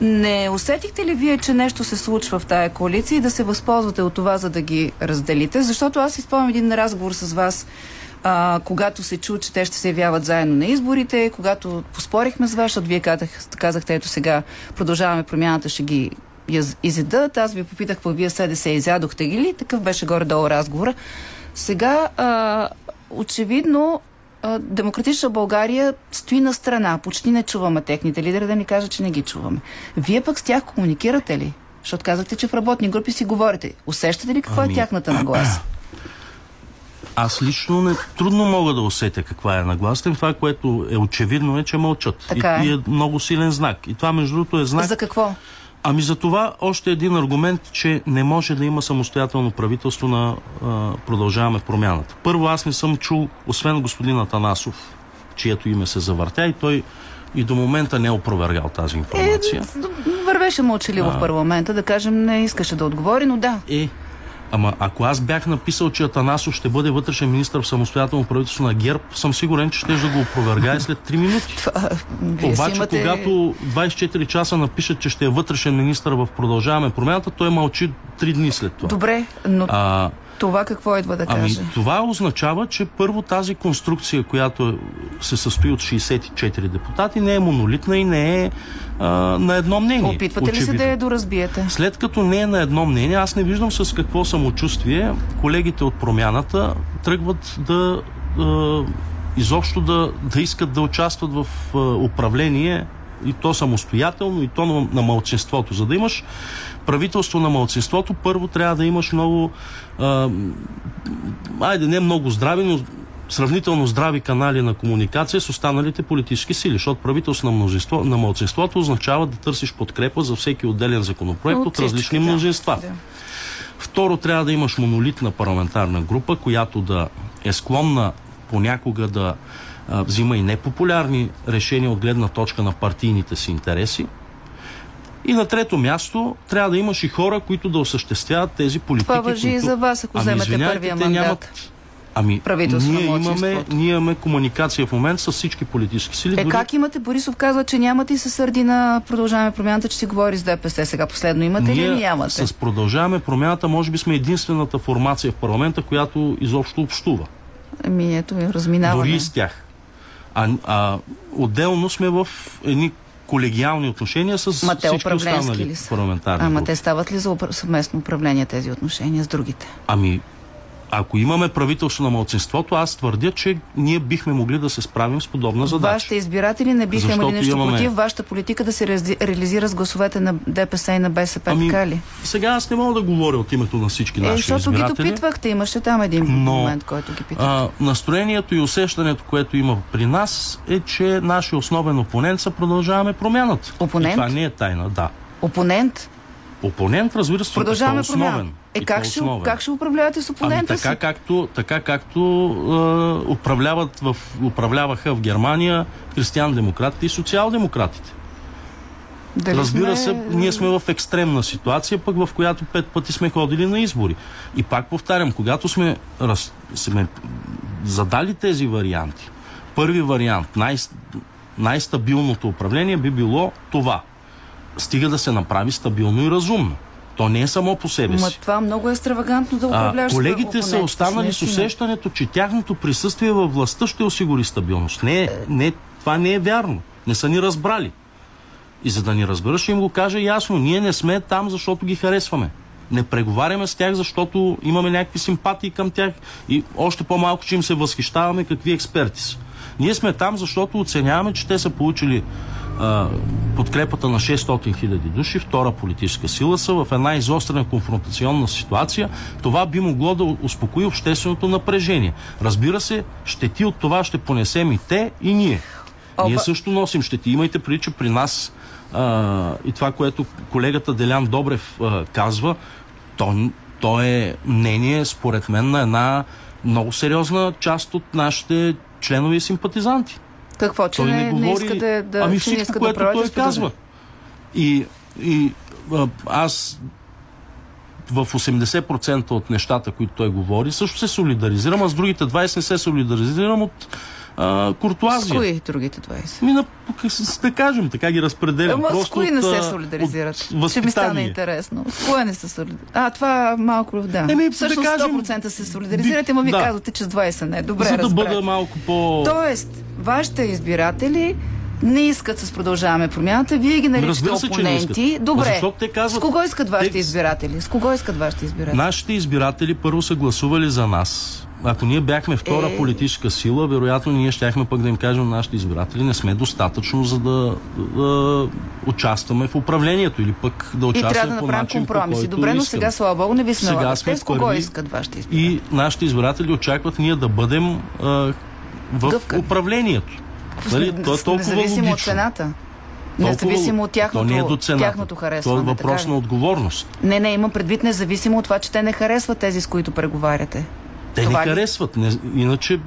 [SPEAKER 2] Не усетихте ли вие, че нещо се случва в тая коалиция и да се възползвате от това, за да ги разделите? Защото аз изпомням един разговор с вас, а, когато се чу, че те ще се явяват заедно на изборите, когато поспорихме с вас, защото вие казах, казахте, ето сега продължаваме промяната, ще ги из- изедат. Аз ви попитах, пък вие СДС изядохте ги ли? Такъв беше горе-долу разговора. Сега, а, очевидно, Демократична България стои на страна. Почти не чуваме техните лидери да ни кажат, че не ги чуваме. Вие пък с тях комуникирате ли? Защото казахте, че в работни групи си говорите. Усещате ли какво
[SPEAKER 13] Ами,
[SPEAKER 2] е тяхната нагласа?
[SPEAKER 13] Аз лично не, трудно мога да усетя каква е нагласата им. Това, което е очевидно е, че мълчат.
[SPEAKER 2] Така
[SPEAKER 13] и,
[SPEAKER 2] е.
[SPEAKER 13] и е много силен знак. И това, между другото, е знак.
[SPEAKER 2] За какво?
[SPEAKER 13] Ами за това още един аргумент, че не може да има самостоятелно правителство на а, Продължаваме промяната. Първо, аз не съм чул, освен господин Атанасов, чието име се завъртя и той и до момента не е опровергал тази информация.
[SPEAKER 2] Вървеше мълчаливо
[SPEAKER 13] А.
[SPEAKER 2] в парламента, да кажем, не искаше да отговори, но да.
[SPEAKER 13] Е, ама ако аз бях написал, че Атанасов ще бъде вътрешен министр в самостоятелно правителство на ГЕРБ, съм сигурен, че ще да го опровергае след 3 минути.
[SPEAKER 2] Си
[SPEAKER 13] Обаче,
[SPEAKER 2] имате-
[SPEAKER 13] когато 24 часа напишат, че ще е вътрешен министр в Продължаваме промяната, той мълчи 3 дни след това.
[SPEAKER 2] Добре, но
[SPEAKER 13] А,
[SPEAKER 2] това какво идва да
[SPEAKER 13] Ами,
[SPEAKER 2] каже?
[SPEAKER 13] това означава, че първо тази конструкция, която се състои от 64 депутати, не е монолитна и не е а, на едно мнение.
[SPEAKER 2] Опитвате ли се
[SPEAKER 13] очевидно.
[SPEAKER 2] да я доразбиете?
[SPEAKER 13] След като не е на едно мнение, аз не виждам с какво самочувствие колегите от промяната тръгват да а, изобщо да, да искат да участват в а, управление и то самостоятелно, и то на, на малцинството. За да имаш правителство на малцинството, първо трябва да имаш много а, айде не много здрави, но сравнително здрави канали на комуникация с останалите политически сили, защото правителство на, множество, на младсинството означава да търсиш подкрепа за всеки отделен законопроект
[SPEAKER 2] От
[SPEAKER 13] от, различни
[SPEAKER 2] да.
[SPEAKER 13] мнозинства.
[SPEAKER 2] Да.
[SPEAKER 13] Второ, трябва да имаш монолитна парламентарна група, която да е склонна понякога да а, взима и непопулярни решения от гледна точка на партийните си интереси. И на трето място трябва да имаш и хора, които да осъществяват тези политики.
[SPEAKER 2] Това въжи и
[SPEAKER 13] които...
[SPEAKER 2] за вас, ако
[SPEAKER 13] Ами,
[SPEAKER 2] вземете първия мандат.
[SPEAKER 13] Нямат... Ами, ние имаме, ние имаме комуникация в момента с всички политически сили.
[SPEAKER 2] Е, как имате? Борисов казва, че нямате и се сърди на продължаваме промяната, че си говори с ДПС. Сега последно имате
[SPEAKER 13] Ние
[SPEAKER 2] или нямате?
[SPEAKER 13] с продължаваме промяната, може би сме единствената формация в парламента, която изобщо общува.
[SPEAKER 2] Ами ето, разминаваме.
[SPEAKER 13] Дори и с тях. А, а отделно сме в едни колегиални отношения с
[SPEAKER 2] Ма те
[SPEAKER 13] всички останали
[SPEAKER 2] ли са?
[SPEAKER 13] парламентарни
[SPEAKER 2] Ама
[SPEAKER 13] групи.
[SPEAKER 2] те стават ли за съвместно управление тези отношения с другите?
[SPEAKER 13] Ами, ако имаме правителство на младсинството, аз твърдя, че ние бихме могли да се справим с подобна задача.
[SPEAKER 2] Вашите избиратели не биха имали
[SPEAKER 13] Защото
[SPEAKER 2] нещо
[SPEAKER 13] имаме-
[SPEAKER 2] против вашата политика да се реализира с гласовете на ДПС и на БСП,
[SPEAKER 13] Ами,
[SPEAKER 2] така ли?
[SPEAKER 13] Сега аз не мога да говоря от името на всички
[SPEAKER 2] Е,
[SPEAKER 13] наши
[SPEAKER 2] защото ги
[SPEAKER 13] избиратели.
[SPEAKER 2] допитвахте, имаше там един
[SPEAKER 13] Но,
[SPEAKER 2] момент, който ги питах.
[SPEAKER 13] А, настроението и усещането, което има при нас е, че нашия основен опонент са продължаваме промяната.
[SPEAKER 2] Опонент?
[SPEAKER 13] И това не е тайна, да.
[SPEAKER 2] Опонент?
[SPEAKER 13] Опонент, разбира се,
[SPEAKER 2] Продължаваме
[SPEAKER 13] и то основен.
[SPEAKER 2] промяна. Е, как ще,
[SPEAKER 13] основен.
[SPEAKER 2] как ще управлявате с
[SPEAKER 13] Ами
[SPEAKER 2] опонента
[SPEAKER 13] така
[SPEAKER 2] си?
[SPEAKER 13] както, така както е, управляват в, управляваха в Германия християн-демократите и социал-демократите.
[SPEAKER 2] Дали
[SPEAKER 13] Разбира
[SPEAKER 2] сме-
[SPEAKER 13] се, ние сме в екстремна ситуация, пък в която пет пъти сме ходили на избори. И пак повтарям, когато сме, раз, сме задали тези варианти, първи вариант, най, най-стабилното управление би било това. Стига да се направи стабилно и разумно. То не е само по себе си.
[SPEAKER 2] Ма това много е екстравагантно да
[SPEAKER 13] А,
[SPEAKER 2] управляваш
[SPEAKER 13] колегите са останали с усещането, че тяхното присъствие във властта ще осигури стабилност. Не, не, това не е вярно. Не са ни разбрали. И за да ни разбереш, им го кажа ясно. Ние не сме там, защото ги харесваме. Не преговаряме с тях, защото имаме някакви симпатии към тях и още по-малко, че им се възхищаваме какви експерти са. Ние сме там, защото оценяваме, че те са получили а, подкрепата на 600 хиляди души, втора политическа сила са в една изострена конфронтационна ситуация. Това би могло да успокои общественото напрежение. Разбира се, щети от това ще понесем и те, и ние. Ние също носим щети. Имайте преди, че при нас а, и това, което колегата Делян Добрев а, казва, то, то е мнение, според мен, на една много сериозна част от нашите членове и симпатизанти.
[SPEAKER 2] Какво, че
[SPEAKER 13] Той
[SPEAKER 2] не,
[SPEAKER 13] не
[SPEAKER 2] не,
[SPEAKER 13] говори-
[SPEAKER 2] иска да, да,
[SPEAKER 13] ами
[SPEAKER 2] че не
[SPEAKER 13] всичко,
[SPEAKER 2] иска да
[SPEAKER 13] което
[SPEAKER 2] правите
[SPEAKER 13] той казва. И, и а, аз в 80% от нещата, които той говори, също се солидаризирам, а с другите 20 не се солидаризирам от а,
[SPEAKER 2] С
[SPEAKER 13] куртуазия.
[SPEAKER 2] кои другите 20?
[SPEAKER 13] Ми, на, как с- да кажем, така ги разпределям.
[SPEAKER 2] Ама с кои не се солидаризират?
[SPEAKER 13] от
[SPEAKER 2] Ще ми стане интересно. С кое не се солидаризират? А, това малко, да.
[SPEAKER 13] Еми, да
[SPEAKER 2] Всъщност
[SPEAKER 13] кажем,
[SPEAKER 2] 100% се солидаризирате, ама ви
[SPEAKER 13] да.
[SPEAKER 2] казвате, че с 20 не. Добре,
[SPEAKER 13] За да
[SPEAKER 2] разбрах.
[SPEAKER 13] бъда малко по...
[SPEAKER 2] Тоест, вашите избиратели не искат с продължаваме промяната, вие ги наричате
[SPEAKER 13] се,
[SPEAKER 2] опоненти. Добре.
[SPEAKER 13] те казват-
[SPEAKER 2] С кого искат вашите
[SPEAKER 13] те-
[SPEAKER 2] избиратели? С кого искат вашите избиратели?
[SPEAKER 13] Нашите избиратели първо са гласували за нас. Ако ние бяхме втора
[SPEAKER 2] Е.
[SPEAKER 13] политическа сила, вероятно ние щяхме пък да им кажем на нашите избиратели, не сме достатъчно за да, да участваме в управлението или пък да
[SPEAKER 2] И
[SPEAKER 13] участваме
[SPEAKER 2] трябва да
[SPEAKER 13] по начин, по
[SPEAKER 2] компромиси.
[SPEAKER 13] който
[SPEAKER 2] Добре, но
[SPEAKER 13] искаме.
[SPEAKER 2] сега, слава Богу, не ви се
[SPEAKER 13] Сега сме
[SPEAKER 2] Те кого искат вашите избиратели?
[SPEAKER 13] И нашите избиратели очакват ние да бъдем а, в
[SPEAKER 2] Гъвкави.
[SPEAKER 13] управлението. Нали? То е толкова
[SPEAKER 2] Независимо от
[SPEAKER 13] логично.
[SPEAKER 2] цената.
[SPEAKER 13] Толкова-
[SPEAKER 2] Независимо от тяхното,
[SPEAKER 13] То не е до цената.
[SPEAKER 2] тяхното харесване.
[SPEAKER 13] То е въпрос
[SPEAKER 2] така
[SPEAKER 13] на отговорност.
[SPEAKER 2] Не, не, имам предвид независимо от това, че те не харесват тези, с които преговаряте.
[SPEAKER 13] Те
[SPEAKER 2] Това ли?
[SPEAKER 13] харесват. Не, иначе,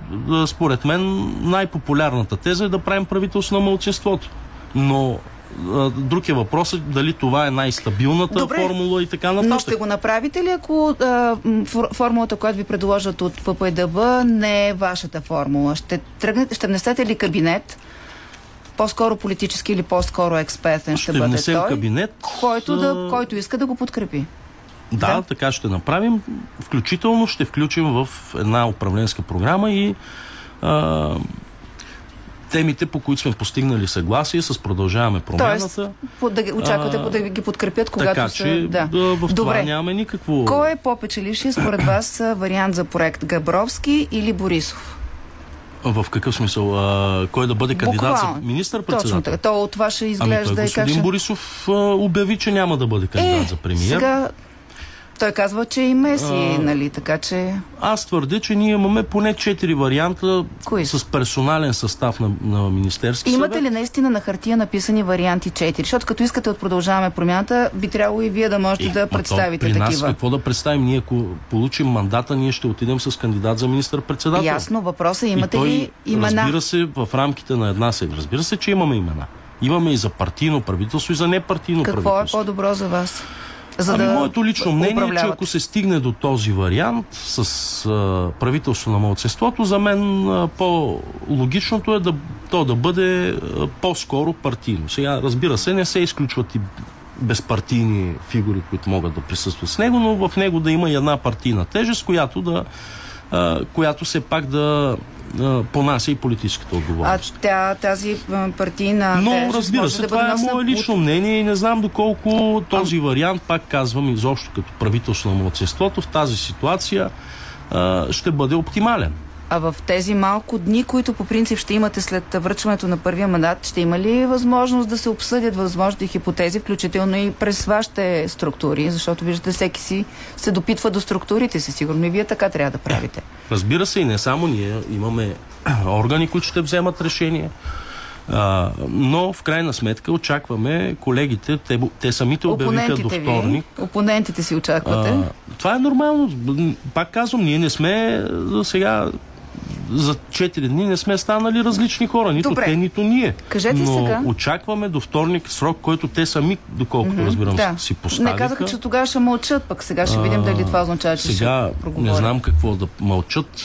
[SPEAKER 13] според мен, най-популярната теза е да правим правителство на мълчинството. Но друг е въпросът дали това е най-стабилната
[SPEAKER 2] Добре.
[SPEAKER 13] формула и така нататък.
[SPEAKER 2] Но ще го направите ли, ако а, формулата, която ви предложат от ППДБ, не е вашата формула? Ще, тръгнете, ще внесете ли кабинет? По-скоро политически или по-скоро експертен ще,
[SPEAKER 13] Ще
[SPEAKER 2] бъде той,
[SPEAKER 13] кабинет,
[SPEAKER 2] който, да, който иска да го подкрепи.
[SPEAKER 13] Да,
[SPEAKER 2] Да.
[SPEAKER 13] така ще направим. Включително ще включим в една управленска програма и а, темите, по които сме постигнали съгласие с продължаваме промяната.
[SPEAKER 2] Тоест, да, очаквате
[SPEAKER 13] А,
[SPEAKER 2] да ги подкрепят, когато
[SPEAKER 13] така
[SPEAKER 2] са...
[SPEAKER 13] че
[SPEAKER 2] да.
[SPEAKER 13] в това
[SPEAKER 2] Добре.
[SPEAKER 13] нямаме никакво...
[SPEAKER 2] Кой е по-печелившия според вас вариант за проект? Габровски или Борисов?
[SPEAKER 13] В какъв смисъл? А, кой да бъде кандидат
[SPEAKER 2] Буквално.
[SPEAKER 13] за министър-председател?
[SPEAKER 2] Точно така. То от това ще
[SPEAKER 13] Ами
[SPEAKER 2] изглежда
[SPEAKER 13] той
[SPEAKER 2] и как
[SPEAKER 13] господин
[SPEAKER 2] ще...
[SPEAKER 13] Борисов а, обяви, че няма да бъде кандидат
[SPEAKER 2] Е,
[SPEAKER 13] за премиер.
[SPEAKER 2] Сега той казва, че и Меси,
[SPEAKER 13] А,
[SPEAKER 2] нали, така че...
[SPEAKER 13] Аз твърдя, че ние имаме поне 4 варианта
[SPEAKER 2] Кои
[SPEAKER 13] с персонален състав на, на Министерски
[SPEAKER 2] Имате
[SPEAKER 13] съвет.
[SPEAKER 2] ли наистина на хартия написани варианти 4? Защото като искате от продължаваме промяната, би трябвало и вие да можете да
[SPEAKER 13] Ма то
[SPEAKER 2] представите
[SPEAKER 13] при нас
[SPEAKER 2] такива.
[SPEAKER 13] какво да представим? Ние ако получим мандата, ние ще отидем с кандидат за министър-председател.
[SPEAKER 2] Ясно, въпросът е, имате
[SPEAKER 13] и той,
[SPEAKER 2] ли имена?
[SPEAKER 13] Разбира се, в рамките на една седмица. Разбира се, че имаме имена. Имаме и за партийно правителство, и за непартийно
[SPEAKER 2] Какво е
[SPEAKER 13] правителство.
[SPEAKER 2] по-добро за вас? За
[SPEAKER 13] ами
[SPEAKER 2] да
[SPEAKER 13] моето лично мнение е, че ако се стигне до този вариант с а, правителство на младсенството, за мен а, по-логичното е да, то да бъде а, по-скоро партийно. Сега, разбира се, не се изключват и безпартийни фигури, които могат да присъстват с него, но в него да има и една партийна тежест, която да а, която все пак да понася и политическата
[SPEAKER 2] А
[SPEAKER 13] отговорност.
[SPEAKER 2] тя, тази а, партийна
[SPEAKER 13] Но
[SPEAKER 2] тежест
[SPEAKER 13] разбира се,
[SPEAKER 2] да
[SPEAKER 13] това е мое лично мнение и не знам доколко този вариант, пак казвам, изобщо като правителство на младсинството в тази ситуация а, ще бъде оптимален.
[SPEAKER 2] А в тези малко дни, които по принцип ще имате след връчването на първия мандат, ще има ли възможност да се обсъдят възможните хипотези, включително и през вашите структури? Защото виждате, всеки си се допитва до структурите си. Сигурно и вие така трябва да правите.
[SPEAKER 13] Разбира се, и не само ние имаме органи, които ще вземат решение. А, но в крайна сметка очакваме колегите, те, те самите обявиха до вторник.
[SPEAKER 2] ви, опонентите си очаквате.
[SPEAKER 13] А, това е нормално. Пак казвам, ние не сме сега за 4 дни не сме станали различни хора. Нито
[SPEAKER 2] Добре.
[SPEAKER 13] те, нито ние.
[SPEAKER 2] Кажете
[SPEAKER 13] Но
[SPEAKER 2] сега.
[SPEAKER 13] очакваме до вторник срок, който те сами, доколкото
[SPEAKER 2] Мгм,
[SPEAKER 13] разбирам,
[SPEAKER 2] да.
[SPEAKER 13] си поставиха.
[SPEAKER 2] Не казаха, че тогава ще мълчат, пък сега ще видим дали това означава, че
[SPEAKER 13] Сега
[SPEAKER 2] ще проговорят.
[SPEAKER 13] не знам какво да мълчат,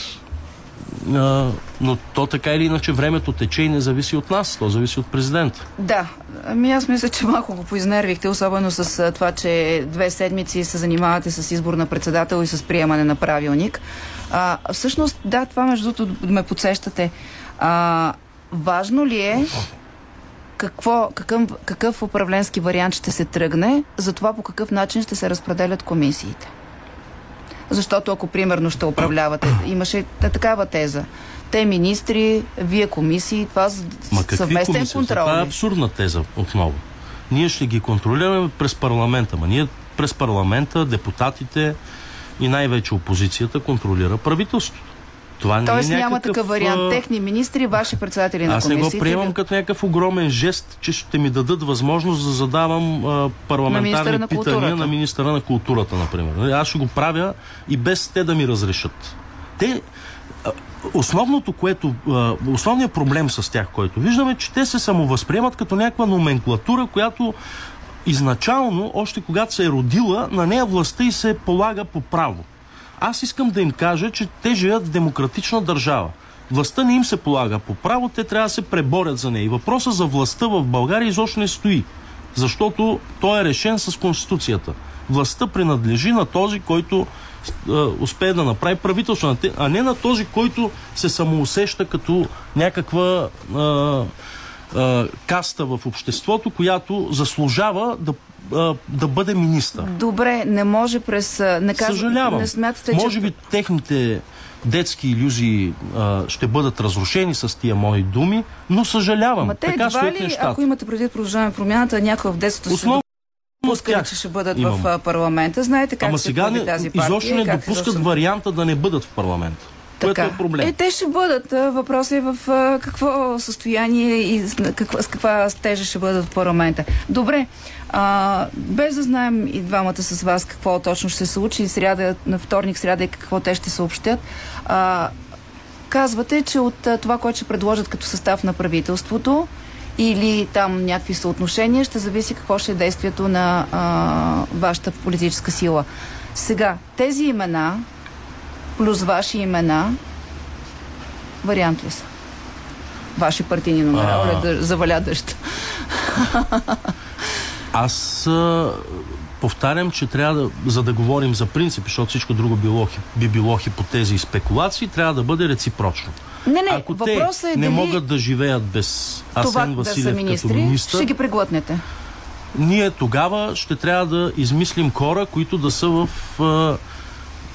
[SPEAKER 13] а, но то така или иначе времето тече и не зависи от нас, то зависи от президента.
[SPEAKER 2] Да, ами аз мисля, че малко го поизнервихте, особено с това, че две седмици се занимавате с избор на председател и с приемане на правилник. А, всъщност, да, това между другото ме подсещате. А, важно ли е какво, какъв, какъв управленски вариант ще се тръгне, за това по какъв начин ще се разпределят комисиите? Защото ако примерно ще управлявате, имаше та- такава теза. Те министри, вие комисии, това
[SPEAKER 13] Ма
[SPEAKER 2] съвместен
[SPEAKER 13] комисии?
[SPEAKER 2] контрол.
[SPEAKER 13] Това е
[SPEAKER 2] ли?
[SPEAKER 13] абсурдна теза отново. Ние ще ги контролираме през парламента, ма ние през парламента, депутатите и най-вече опозицията контролира правителството. Това
[SPEAKER 2] Тоест
[SPEAKER 13] не е
[SPEAKER 2] няма
[SPEAKER 13] някакъв,
[SPEAKER 2] такъв вариант. Техни министри, ваши председатели на
[SPEAKER 13] Аз не
[SPEAKER 2] комисиите.
[SPEAKER 13] го приемам като някакъв огромен жест, че ще ми дадат възможност да задавам а, парламентарни
[SPEAKER 2] на
[SPEAKER 13] питания
[SPEAKER 2] културата.
[SPEAKER 13] на министъра на културата, например. Нали, Аз ще го правя и без те да ми разрешат. Те, основното, което, основният проблем с тях, който виждаме, че те се самовъзприемат като някаква номенклатура, която изначално, още когато се е родила, на нея властта и се полага по право. Аз искам да им кажа, че те живеят в демократична държава. Властта не им се полага по право, те трябва да се преборят за нея. И въпросът за властта в България изобщо не стои, защото той е решен с Конституцията. Властта принадлежи на този, който е, успее да направи правителство, а не на този, който се самоусеща като някаква е, а, каста в обществото, която заслужава да, да бъде министър.
[SPEAKER 2] Добре, не може през... Не казвам,
[SPEAKER 13] Съжалявам.
[SPEAKER 2] Не смятате,
[SPEAKER 13] Може
[SPEAKER 2] че...
[SPEAKER 13] би техните детски иллюзии а, ще бъдат разрушени с тия мои думи, но съжалявам.
[SPEAKER 2] Ма те
[SPEAKER 13] така
[SPEAKER 2] едва ли,
[SPEAKER 13] нещата.
[SPEAKER 2] ако имате предвид продължаване промяната, някой в детството
[SPEAKER 13] Основно
[SPEAKER 2] ще допускали, че ще бъдат
[SPEAKER 13] имам.
[SPEAKER 2] в парламента. Знаете как
[SPEAKER 13] Ама
[SPEAKER 2] се
[SPEAKER 13] сега не,
[SPEAKER 2] тази партия?
[SPEAKER 13] изобщо не допускат
[SPEAKER 2] изобщо-
[SPEAKER 13] варианта да не бъдат в парламента. Което е проблем.
[SPEAKER 2] Е, те ще бъдат. А, Въпросът е в а, какво състояние и каква, с каква стежа ще бъдат в парламента. Добре, а, без да знаем и двамата с вас какво точно ще се случи, сряда, на вторник, сряда и какво те ще съобщят, а, казвате, че от а, това, което ще предложат като състав на правителството, или там някакви съотношения, ще зависи какво ще е действието на а, вашата политическа сила. Сега, тези имена, плюс ваши имена, вариант ли са? Ваши партийни номера,
[SPEAKER 13] А.
[SPEAKER 2] оле, да заваля дъжд.
[SPEAKER 13] Аз а, повтарям, че трябва да, за да говорим за принципи, защото всичко друго било, би било хипотези и спекулации, трябва да бъде реципрочно.
[SPEAKER 2] Не, не,
[SPEAKER 13] Ако те
[SPEAKER 2] е
[SPEAKER 13] не
[SPEAKER 2] дали
[SPEAKER 13] могат да живеят без
[SPEAKER 2] това
[SPEAKER 13] Асен
[SPEAKER 2] да
[SPEAKER 13] Василев като
[SPEAKER 2] министри,
[SPEAKER 13] министър,
[SPEAKER 2] ще ги преглътнете.
[SPEAKER 13] ние тогава ще трябва да измислим хора, които да са в а,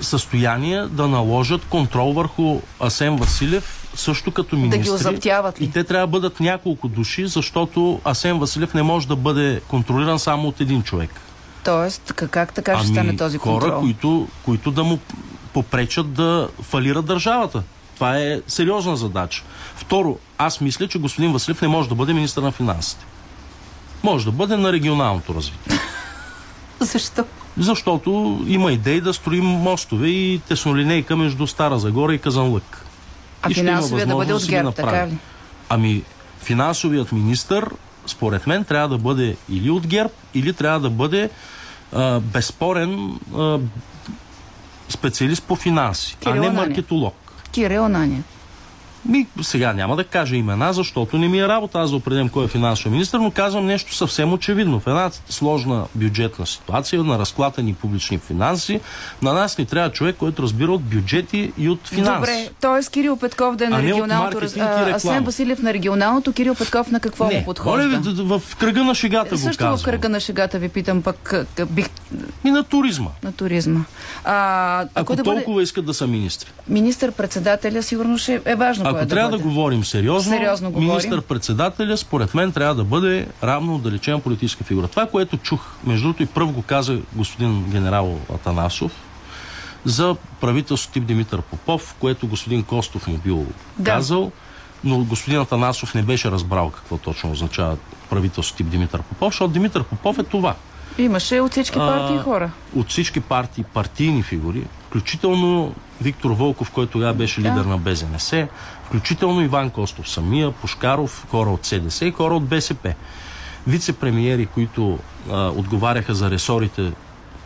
[SPEAKER 13] състояние да наложат контрол върху Асен Василев, също като министри.
[SPEAKER 2] ги озаптяват ли?
[SPEAKER 13] И те трябва да бъдат няколко души, защото Асен Василев не може да бъде контролиран само от един човек.
[SPEAKER 2] Тоест, как, така ще стане този
[SPEAKER 13] хора,
[SPEAKER 2] контрол?
[SPEAKER 13] които, които да му попречат да фалира държавата. Това е сериозна задача. Второ, аз мисля, че господин Василев не може да бъде министър на финансите. Може да бъде на регионалното развитие.
[SPEAKER 2] Защо?
[SPEAKER 13] Защото има идеи да строим мостове и теснолинейка между Стара Загора и Казанлък.
[SPEAKER 2] А
[SPEAKER 13] И
[SPEAKER 2] финансовия да бъде от
[SPEAKER 13] да
[SPEAKER 2] ГЕРБ,
[SPEAKER 13] направи.
[SPEAKER 2] така ли?
[SPEAKER 13] Ами, финансовият министр, според мен, трябва да бъде или от ГЕРБ, или трябва да бъде а, безспорен а, специалист по финанси,
[SPEAKER 2] Кирил
[SPEAKER 13] а не маркетолог.
[SPEAKER 2] Кирил Ананиев.
[SPEAKER 13] Ми, сега няма да кажа имена, защото не ми е работа аз да определям кой е финансов министр, но казвам нещо съвсем очевидно. В една сложна бюджетна ситуация, на разклатени публични финанси, на нас ни трябва човек, който разбира от бюджети и от финанси.
[SPEAKER 2] Добре, т.е. Кирил Петков да е на регионалното... а. Асен Василев на регионалното, Кирил Петков на какво му
[SPEAKER 13] не, моля
[SPEAKER 2] подхожда?
[SPEAKER 13] ви, д- д- в кръга на шегата го
[SPEAKER 2] Също
[SPEAKER 13] казвам.
[SPEAKER 2] в кръга на шегата ви питам пък бих
[SPEAKER 13] И на туризма.
[SPEAKER 2] на туризма. А, ако,
[SPEAKER 13] Ако
[SPEAKER 2] да бъде
[SPEAKER 13] толкова искат да са министри.
[SPEAKER 2] министър-председателя, сигурно ще е важно
[SPEAKER 13] Ако
[SPEAKER 2] кой
[SPEAKER 13] трябва
[SPEAKER 2] да
[SPEAKER 13] да,
[SPEAKER 2] бъде.
[SPEAKER 13] говорим сериозно,
[SPEAKER 2] Сериозно
[SPEAKER 13] министър-председателя, според мен, трябва да бъде равно отдалечена политическа фигура. Това, което чух, между другото и пръв го каза господин генерал Атанасов, за правителство тип Димитър Попов, което господин Костов му бил
[SPEAKER 2] Да.
[SPEAKER 13] казал, но господин Атанасов не беше разбрал какво точно означава правителство тип Димитър Попов, защото Димитър Попов е това.
[SPEAKER 2] Имаше от всички партии
[SPEAKER 13] А,
[SPEAKER 2] хора.
[SPEAKER 13] От всички партии, партийни фигури, включително Виктор Вълков, който тогава беше
[SPEAKER 2] Да.
[SPEAKER 13] лидер на БЗНС, включително Иван Костов самия, Пушкаров, хора от СДС и хора от БСП. Вице-премиери, които а, отговаряха за ресорите,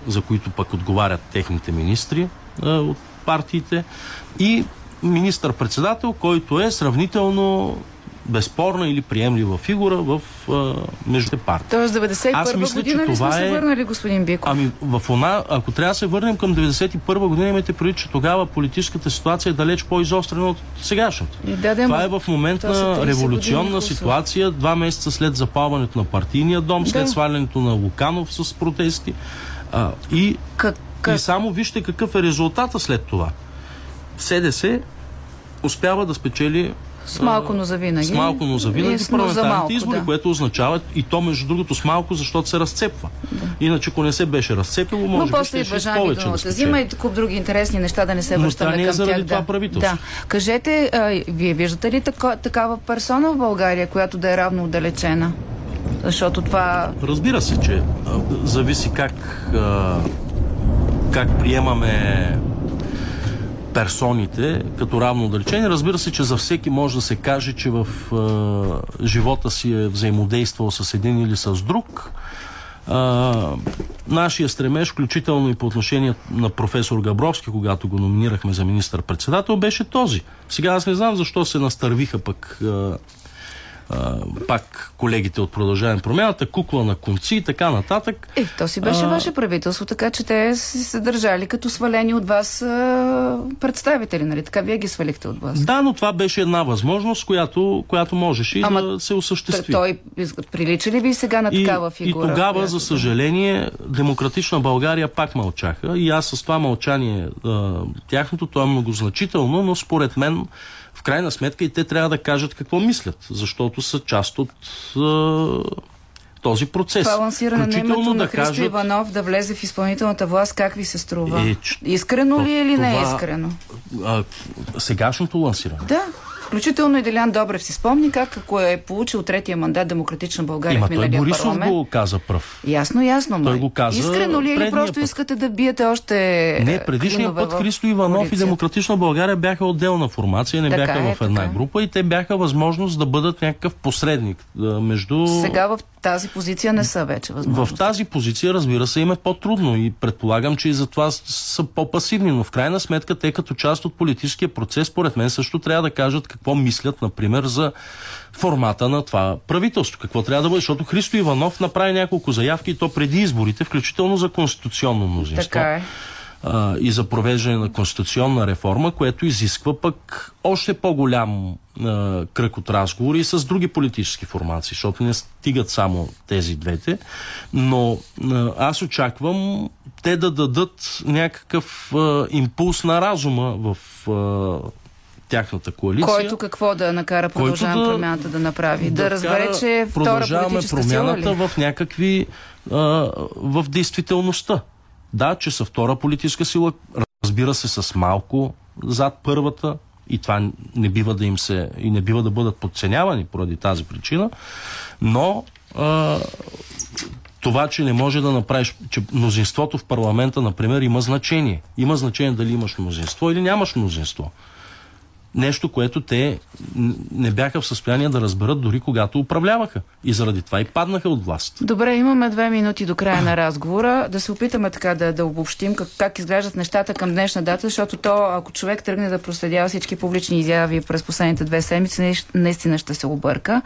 [SPEAKER 13] за които пък отговарят техните министри а, от партиите и министър-председател, който е сравнително безспорна или приемлива фигура в а, между партии.
[SPEAKER 2] Тоест 91
[SPEAKER 13] Аз мисля, че
[SPEAKER 2] година ли сме се
[SPEAKER 13] е-
[SPEAKER 2] върнали, господин Биков?
[SPEAKER 13] Ами, в она, ако трябва да се върнем към 91 година, имайте предвид, че тогава политическата ситуация е далеч по-изострена от сегашната.
[SPEAKER 2] Да, да,
[SPEAKER 13] Това е в момент
[SPEAKER 2] това са 30
[SPEAKER 13] на революционна ситуация, два месеца след запалването на партийния дом, след
[SPEAKER 2] Да.
[SPEAKER 13] свалянето на Луканов с протести. А, и, и само вижте какъв е резултата след това. СДС успява да спечели
[SPEAKER 2] С малко, но завинаги.
[SPEAKER 13] с малко, но завинаги парламентарните
[SPEAKER 2] малко,
[SPEAKER 13] избори,
[SPEAKER 2] да.
[SPEAKER 13] което означава и то между другото с малко, защото се разцепва. Иначе ако не се беше разцепило, може
[SPEAKER 2] Но
[SPEAKER 13] би
[SPEAKER 2] после
[SPEAKER 13] ще е повече да
[SPEAKER 2] Видоновата зима
[SPEAKER 13] спечели.
[SPEAKER 2] и куп други интересни неща, да не се връщаме
[SPEAKER 13] е
[SPEAKER 2] към
[SPEAKER 13] заради
[SPEAKER 2] тях.
[SPEAKER 13] това
[SPEAKER 2] да.
[SPEAKER 13] правителство.
[SPEAKER 2] Да. Кажете, а, вие виждате ли тако, такава персона в България, която да е равно отдалечена? Защото това...
[SPEAKER 13] Разбира се, че а, зависи как, а, как приемаме персоните като равно отдалечени. Разбира се, че за всеки може да се каже, че в а, живота си е взаимодействал с един или с друг. А, нашия стремеж, включително и по отношение на професор Габровски, когато го номинирахме за министър-председател, беше този. Сега аз не знам защо се настървиха пък а, пак колегите от продължаване промяната, кукла на конци и така нататък.
[SPEAKER 2] Е, то си беше а... ваше правителство, така че те си се държали като свалени от вас а, представители, нали? Така вие ги свалихте от вас.
[SPEAKER 13] Да, но това беше една възможност, която, която можеше
[SPEAKER 2] Ама,
[SPEAKER 13] да се осъществи.
[SPEAKER 2] Той прилича ли ви сега на такава фигура?
[SPEAKER 13] И тогава,
[SPEAKER 2] която...
[SPEAKER 13] за съжаление, Демократична България пак мълчаха. И аз с това мълчание, а, тяхното, то е многозначително, но според мен в крайна сметка и те трябва да кажат какво мислят, защото са част от този процес.
[SPEAKER 2] Това лансиране на името на Христо кажат... Иванов да влезе в изпълнителната власт, как ви се струва? Е, искрено ли е или това, не е искрено?
[SPEAKER 13] А, сегашното лансиране?
[SPEAKER 2] Да. Включително и Делян Добрев си спомни как, ако е получил третия мандат Демократична България
[SPEAKER 13] Има,
[SPEAKER 2] в миналия
[SPEAKER 13] той Борисов
[SPEAKER 2] парламент.
[SPEAKER 13] го каза пръв.
[SPEAKER 2] Ясно, ясно.
[SPEAKER 13] Той го каза
[SPEAKER 2] Искрено ли е или просто
[SPEAKER 13] път.
[SPEAKER 2] искате да биете още
[SPEAKER 13] Не, предишния път Христо Иванов коалиция. и Демократична България бяха отделна формация, не така бяха е, в една така. група и те бяха възможност да бъдат някакъв посредник между...
[SPEAKER 2] Сега в тази позиция не са вече възможности.
[SPEAKER 13] В тази позиция, разбира се, им е по-трудно и предполагам, че и за това са по-пасивни, но в крайна сметка те като част от политическия процес, според мен също трябва да кажат какво мислят, например, за формата на това правителство. Какво трябва да бъде, защото Христо Иванов направи няколко заявки и то преди изборите, включително за конституционно мнозинство.
[SPEAKER 2] Така е
[SPEAKER 13] а, и за провеждане на конституционна реформа, което изисква пък още по-голям кръг от разговори с други политически формации, защото не стигат само тези двете. Но а, аз очаквам те да дадат някакъв а, импулс на разума в а, тяхната коалиция.
[SPEAKER 2] Който какво да накара продължаваме да, промяната да направи? Да, да разбере, че е втора
[SPEAKER 13] продължаваме промяната
[SPEAKER 2] сила
[SPEAKER 13] в някакви а, в действителността. Да, че са втора политическа сила, разбира се, с малко зад първата, и това не бива да им се и не бива да бъдат подценявани поради тази причина, но а, това, че не може да направиш, че мнозинството в парламента, например, има значение. Има значение дали имаш мнозинство или нямаш мнозинство. Нещо, което те не бяха в състояние да разберат дори когато управляваха. И заради това и паднаха от власт.
[SPEAKER 2] Добре, имаме две минути до края на разговора. Да се опитаме така да, да обобщим как, как изглеждат нещата към днешна дата, защото то, ако човек тръгне да проследява всички публични изяви през последните две седмици, наистина ще се обърка.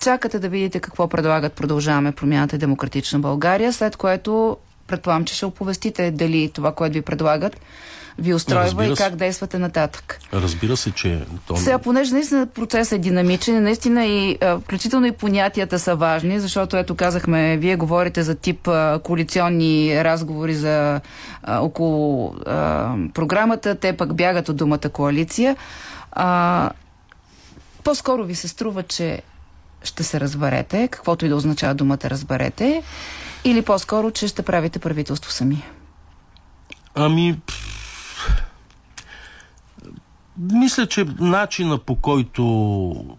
[SPEAKER 2] Чакате да видите какво предлагат Продължаваме промяната Демократична България, след което предполагам, че ще оповестите дали това, което ви предлагат, ви устройва и как действате нататък.
[SPEAKER 13] Разбира се, че...
[SPEAKER 2] То... Сега, понеже наистина процесът е динамичен, наистина и включително и понятията са важни, защото ето казахме, вие говорите за тип коалиционни разговори за а, около а, програмата, те пък бягат от думата коалиция. А, по-скоро ви се струва, че ще се разберете, каквото и да означава думата разберете, или по-скоро, че ще правите правителство сами?
[SPEAKER 13] Ами, мисля, че начина по който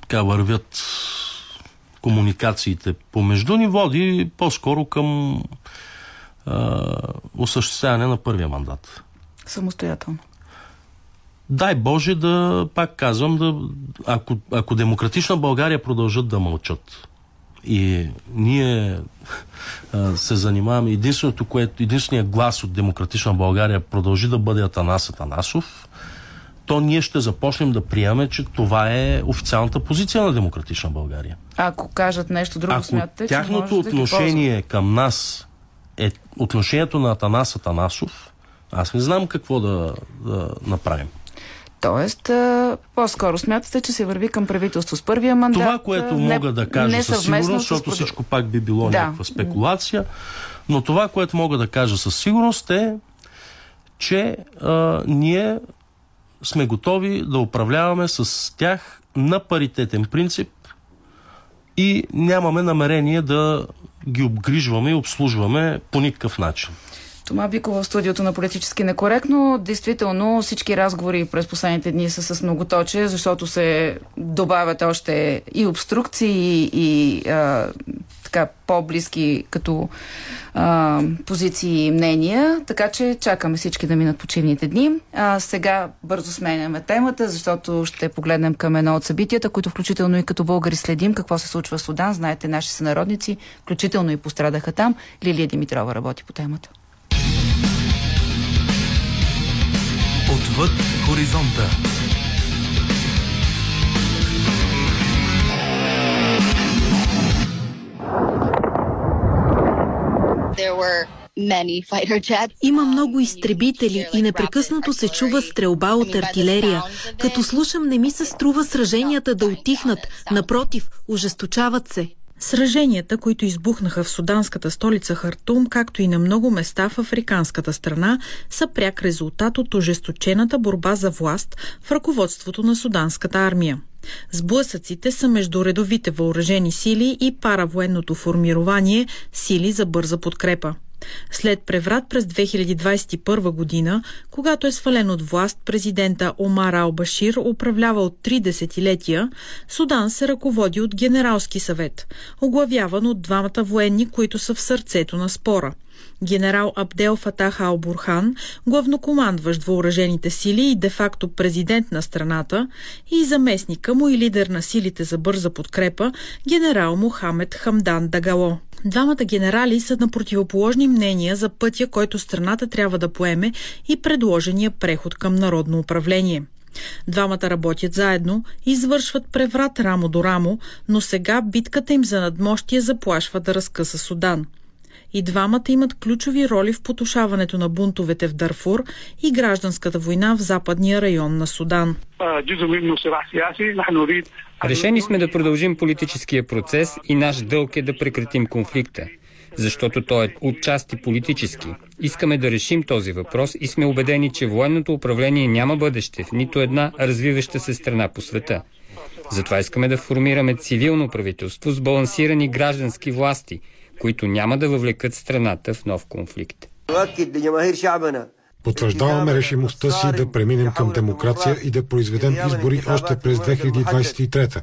[SPEAKER 13] така вървят комуникациите помежду ни води по-скоро към а, осъществяване на първия мандат.
[SPEAKER 2] Самостоятелно.
[SPEAKER 13] Дай Боже да, пак казвам, да, ако, ако демократична България продължат да мълчат и ние а, се занимаваме, единственото, което, единственият глас от демократична България продължи да бъде Атанас Атанасов, то ние ще започнем да приемаме, че това е официалната позиция на демократична България.
[SPEAKER 2] Ако кажат нещо друго,
[SPEAKER 13] Ако
[SPEAKER 2] смятате,
[SPEAKER 13] тяхното
[SPEAKER 2] че
[SPEAKER 13] отношение
[SPEAKER 2] да
[SPEAKER 13] към нас е отношението на Атанас Атанасов, аз не знам какво да, да направим.
[SPEAKER 2] Тоест, по-скоро смятате, че се върви към правителство с първия мандат.
[SPEAKER 13] Това, което не, мога да кажа със сигурност, защото с... всичко пак би било да. някаква спекулация, но това, което мога да кажа със сигурност е, че а, ние сме готови да управляваме с тях на паритетен принцип и нямаме намерение да ги обгрижваме и обслужваме по никакъв начин.
[SPEAKER 2] Тома Бико в студиото на Политически некоректно. Действително всички разговори през последните дни са с многоточие, защото се добавят още и обструкции, и, и а, така по-близки като а, позиции и мнения, така че чакаме всички да минат почивните дни. А, сега бързо сменяме темата, защото ще погледнем към едно от събитията, които включително и като българи следим какво се случва в Судан. Знаете, наши сънародници, включително и пострадаха там. Лилия Димитрова работи по темата.
[SPEAKER 1] Отвъд хоризонта.
[SPEAKER 14] Има много изтребители и непрекъснато се чува стрелба от артилерия. Като слушам, не ми се струва сраженията да отихнат. Напротив, ужесточават се.
[SPEAKER 15] Сраженията, които избухнаха в суданската столица Хартум, както и на много места в африканската страна, са пряк резултат от ожесточената борба за власт в ръководството на суданската армия. Сблъсъците са между редовите въоръжени сили и паравоенното формирование сили за бърза подкрепа. След преврат през 2021 година, когато е свален от власт президента Омар Ал-Башир, управлява от три десетилетия, Судан се ръководи от Генералски съвет, оглавяван от двамата военни, които са в сърцето на спора – генерал Абдел Фатах Ал-Бурхан, главнокомандващ въоръжените сили и де-факто президент на страната, и заместника му и лидер на силите за бърза подкрепа, генерал Мухамед Хамдан Дагало. Двамата генерали са на противоположни мнения за пътя, който страната трябва да поеме и предложения преход към народно управление. Двамата работят заедно извършват преврат рамо до рамо, но сега битката им за надмощие заплашва да разкъса Судан. И двамата имат ключови роли в потушаването на бунтовете в Дарфур и гражданската война в западния район на Судан.
[SPEAKER 16] Решени сме да продължим политическия процес и наш дълг е да прекратим конфликта, защото той е отчасти политически. Искаме да решим този въпрос и сме убедени, че военното управление няма бъдеще в нито една развиваща се страна по света. Затова искаме да формираме цивилно правителство с балансирани граждански власти, които няма да въвлекат страната в нов конфликт.
[SPEAKER 17] Потвърждаваме решимостта си да преминем към демокрация и да произведем избори още през 2023,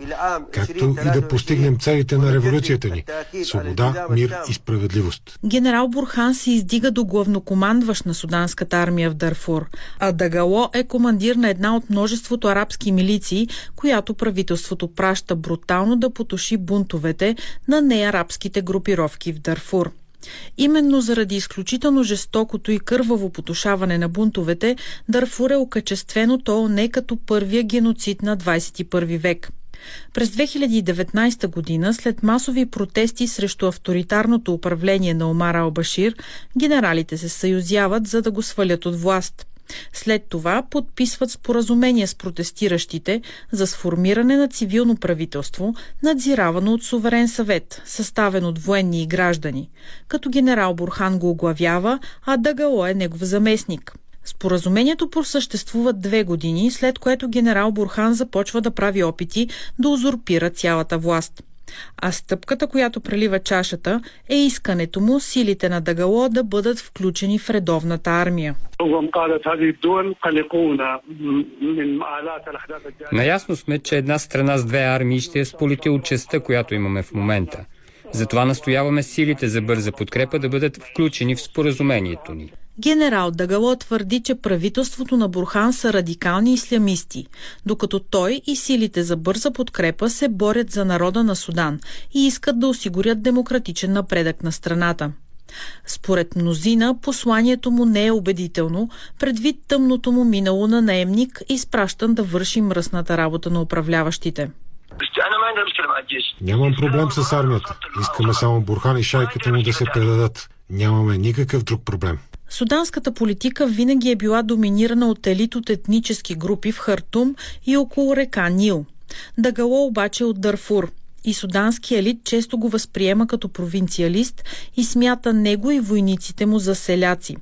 [SPEAKER 17] както и да постигнем целите на революцията ни – свобода, мир и справедливост.
[SPEAKER 15] Генерал Бурхан се издига до главнокомандващ на суданската армия в Дарфур, а Дагало е командир на една от множеството арабски милиции, която правителството праща брутално да потуши бунтовете на неарабските групировки в Дарфур. Именно заради изключително жестокото и кърваво потушаване на бунтовете, Дарфур е окачествено то не като първия геноцид на 21 век. През 2019 година, след масови протести срещу авторитарното управление на Омар Албашир, генералите се съюзяват за да го свалят от власт – след това подписват споразумение с протестиращите за сформиране на цивилно правителство, надзиравано от суверен съвет, съставен от военни и граждани, като генерал Бурхан го оглавява, а Дагало е негов заместник. Споразумението просъществува две години, след което генерал Бурхан започва да прави опити да узурпира цялата власт – а стъпката, която прелива чашата, е искането му силите на Дагало да бъдат включени в редовната армия.
[SPEAKER 16] Наясно сме, че една страна с две армии ще е сполити от честа, която имаме в момента. Затова настояваме силите за бърза подкрепа да бъдат включени в споразумението ни.
[SPEAKER 15] Генерал Дагало твърди, че правителството на Бурхан са радикални ислямисти, докато той и силите за бърза подкрепа се борят за народа на Судан и искат да осигурят демократичен напредък на страната. Според мнозина, посланието му не е убедително, предвид тъмното му минало на наемник, изпращан да върши мръсната работа на управляващите.
[SPEAKER 17] Нямам проблем с армията. Искаме само Бурхан и шайката му да се предадат. Нямаме никакъв друг проблем.
[SPEAKER 15] Суданската политика винаги е била доминирана от елит от етнически групи в Хартум и около река Нил. Дагало обаче е от Дарфур и судански елит често го възприема като провинциалист и смята него и войниците му за селяци.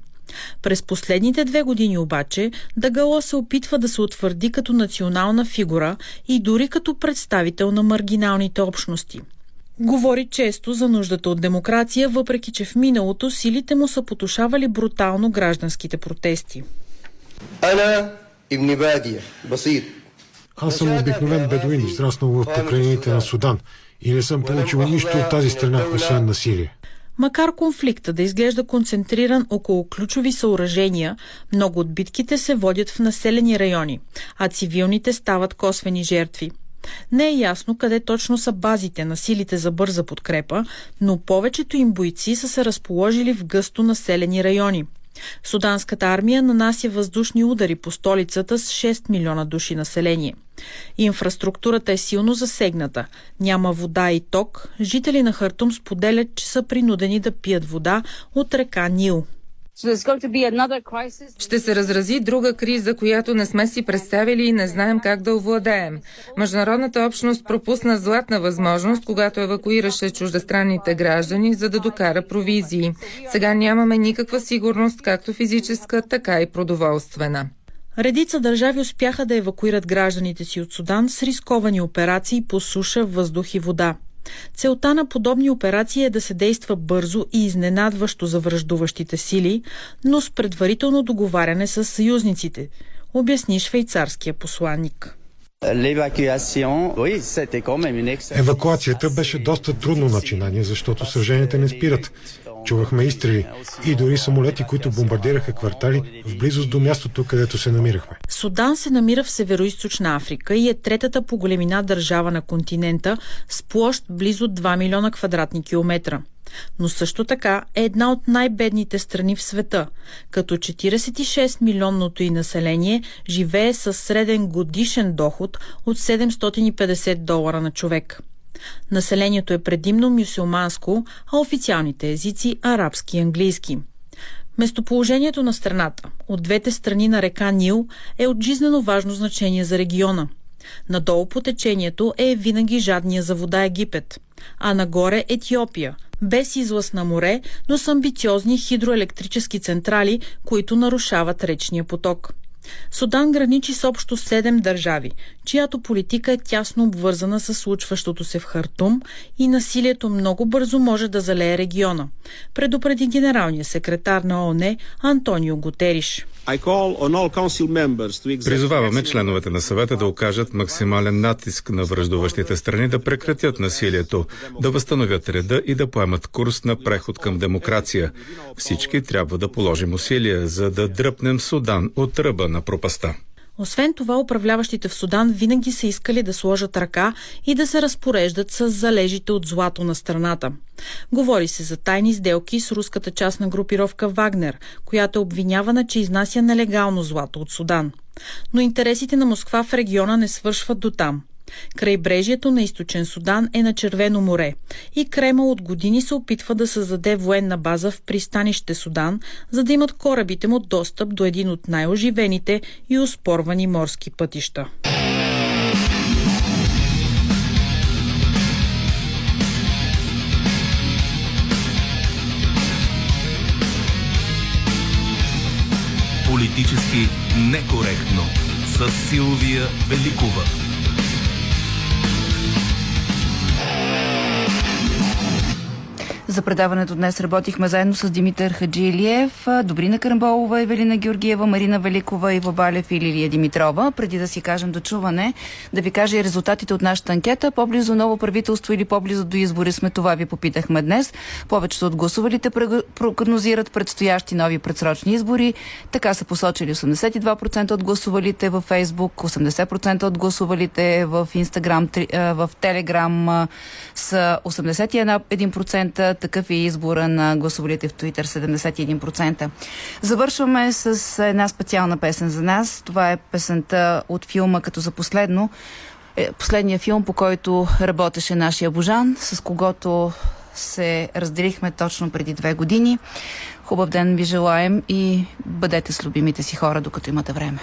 [SPEAKER 15] През последните две години обаче Дагало се опитва да се утвърди като национална фигура и дори като представител на маргиналните общности – Говори често за нуждата от демокрация, въпреки че в миналото силите му са потушавали брутално гражданските протести.
[SPEAKER 17] Аз съм обикновен бедуин, израснал в покрайнините на Судан и не съм получил нищо от тази страна, освен насилие.
[SPEAKER 15] Макар конфликта да изглежда концентриран около ключови съоръжения, много от битките се водят в населени райони, а цивилните стават косвени жертви – не е ясно къде точно са базите на силите за бърза подкрепа, но повечето им бойци са се разположили в гъсто населени райони. Суданската армия нанася въздушни удари по столицата с 6 милиона души население. Инфраструктурата е силно засегната. Няма вода и ток. Жители на Хартум споделят, че са принудени да пият вода от река Нил.
[SPEAKER 18] Ще се разрази друга криза, която не сме си представили и не знаем как да овладеем. Международната общност пропусна златна възможност, когато евакуираше чуждестранните граждани, за да докара провизии. Сега нямаме никаква сигурност, както физическа, така и продоволствена.
[SPEAKER 15] Редица държави успяха да евакуират гражданите си от Судан с рисковани операции по суша, въздух и вода. Целта на подобни операции е да се действа бързо и изненадващо за връждуващите сили, но с предварително договаряне с съюзниците, обясни швейцарския посланник.
[SPEAKER 17] Евакуацията беше доста трудно начинание, защото сраженията не спират. Чувахме изстрели и дори самолети, които бомбардираха квартали в близост до мястото, където се намирахме.
[SPEAKER 15] Судан се намира в северо Африка и е третата по големина държава на континента с площ близо 2 милиона квадратни километра. Но също така е една от най-бедните страни в света, като 46 милионното и население живее с среден годишен доход от 750 долара на човек. Населението е предимно мюсюлманско, а официалните езици – арабски и английски. Местоположението на страната от двете страни на река Нил е от жизнено важно значение за региона. Надолу по течението е винаги жадния за вода Египет, а нагоре Етиопия, без излъз на море, но с амбициозни хидроелектрически централи, които нарушават речния поток. Судан граничи с общо 7 държави, чиято политика е тясно обвързана с случващото се в Хартум и насилието много бързо може да залее региона, предупреди генералния секретар на ОНЕ Антонио Гутериш.
[SPEAKER 19] Призоваваме членовете на съвета да окажат максимален натиск на връждуващите страни да прекратят насилието, да възстановят реда и да поемат курс на преход към демокрация. Всички трябва да положим усилия, за да дръпнем Судан от ръба на пропаста.
[SPEAKER 15] Освен това, управляващите в Судан винаги са искали да сложат ръка и да се разпореждат с залежите от злато на страната. Говори се за тайни сделки с руската част на групировка Вагнер, която е обвинявана, че изнася нелегално злато от Судан. Но интересите на Москва в региона не свършват до там. Крайбрежието на източен Судан е на Червено море и Кремъл от години се опитва да създаде военна база в пристанище Судан, за да имат корабите му достъп до един от най-оживените и успорвани морски пътища.
[SPEAKER 1] Политически некоректно с Силвия Великова.
[SPEAKER 2] За предаването днес работихме заедно с Димитър Хаджилиев, Добрина Карамболова, Евелина Георгиева, Марина Великова, Иво Балев и Лилия Димитрова. Преди да си кажем до чуване, да ви кажа и резултатите от нашата анкета. По-близо ново правителство или по-близо до избори сме, това ви попитахме днес. Повечето от гласувалите прогнозират предстоящи нови предсрочни избори. Така са посочили 82% от гласувалите във Фейсбук, 80% от гласувалите в Инстаграм, в Телеграм са 81% такъв е избора на гласовалите в Twitter 71%. Завършваме с една специална песен за нас. Това е песента от филма като за последно. Е, последния филм, по който работеше нашия Божан, с когото се разделихме точно преди две години. Хубав ден ви желаем и бъдете с любимите си хора, докато имате време.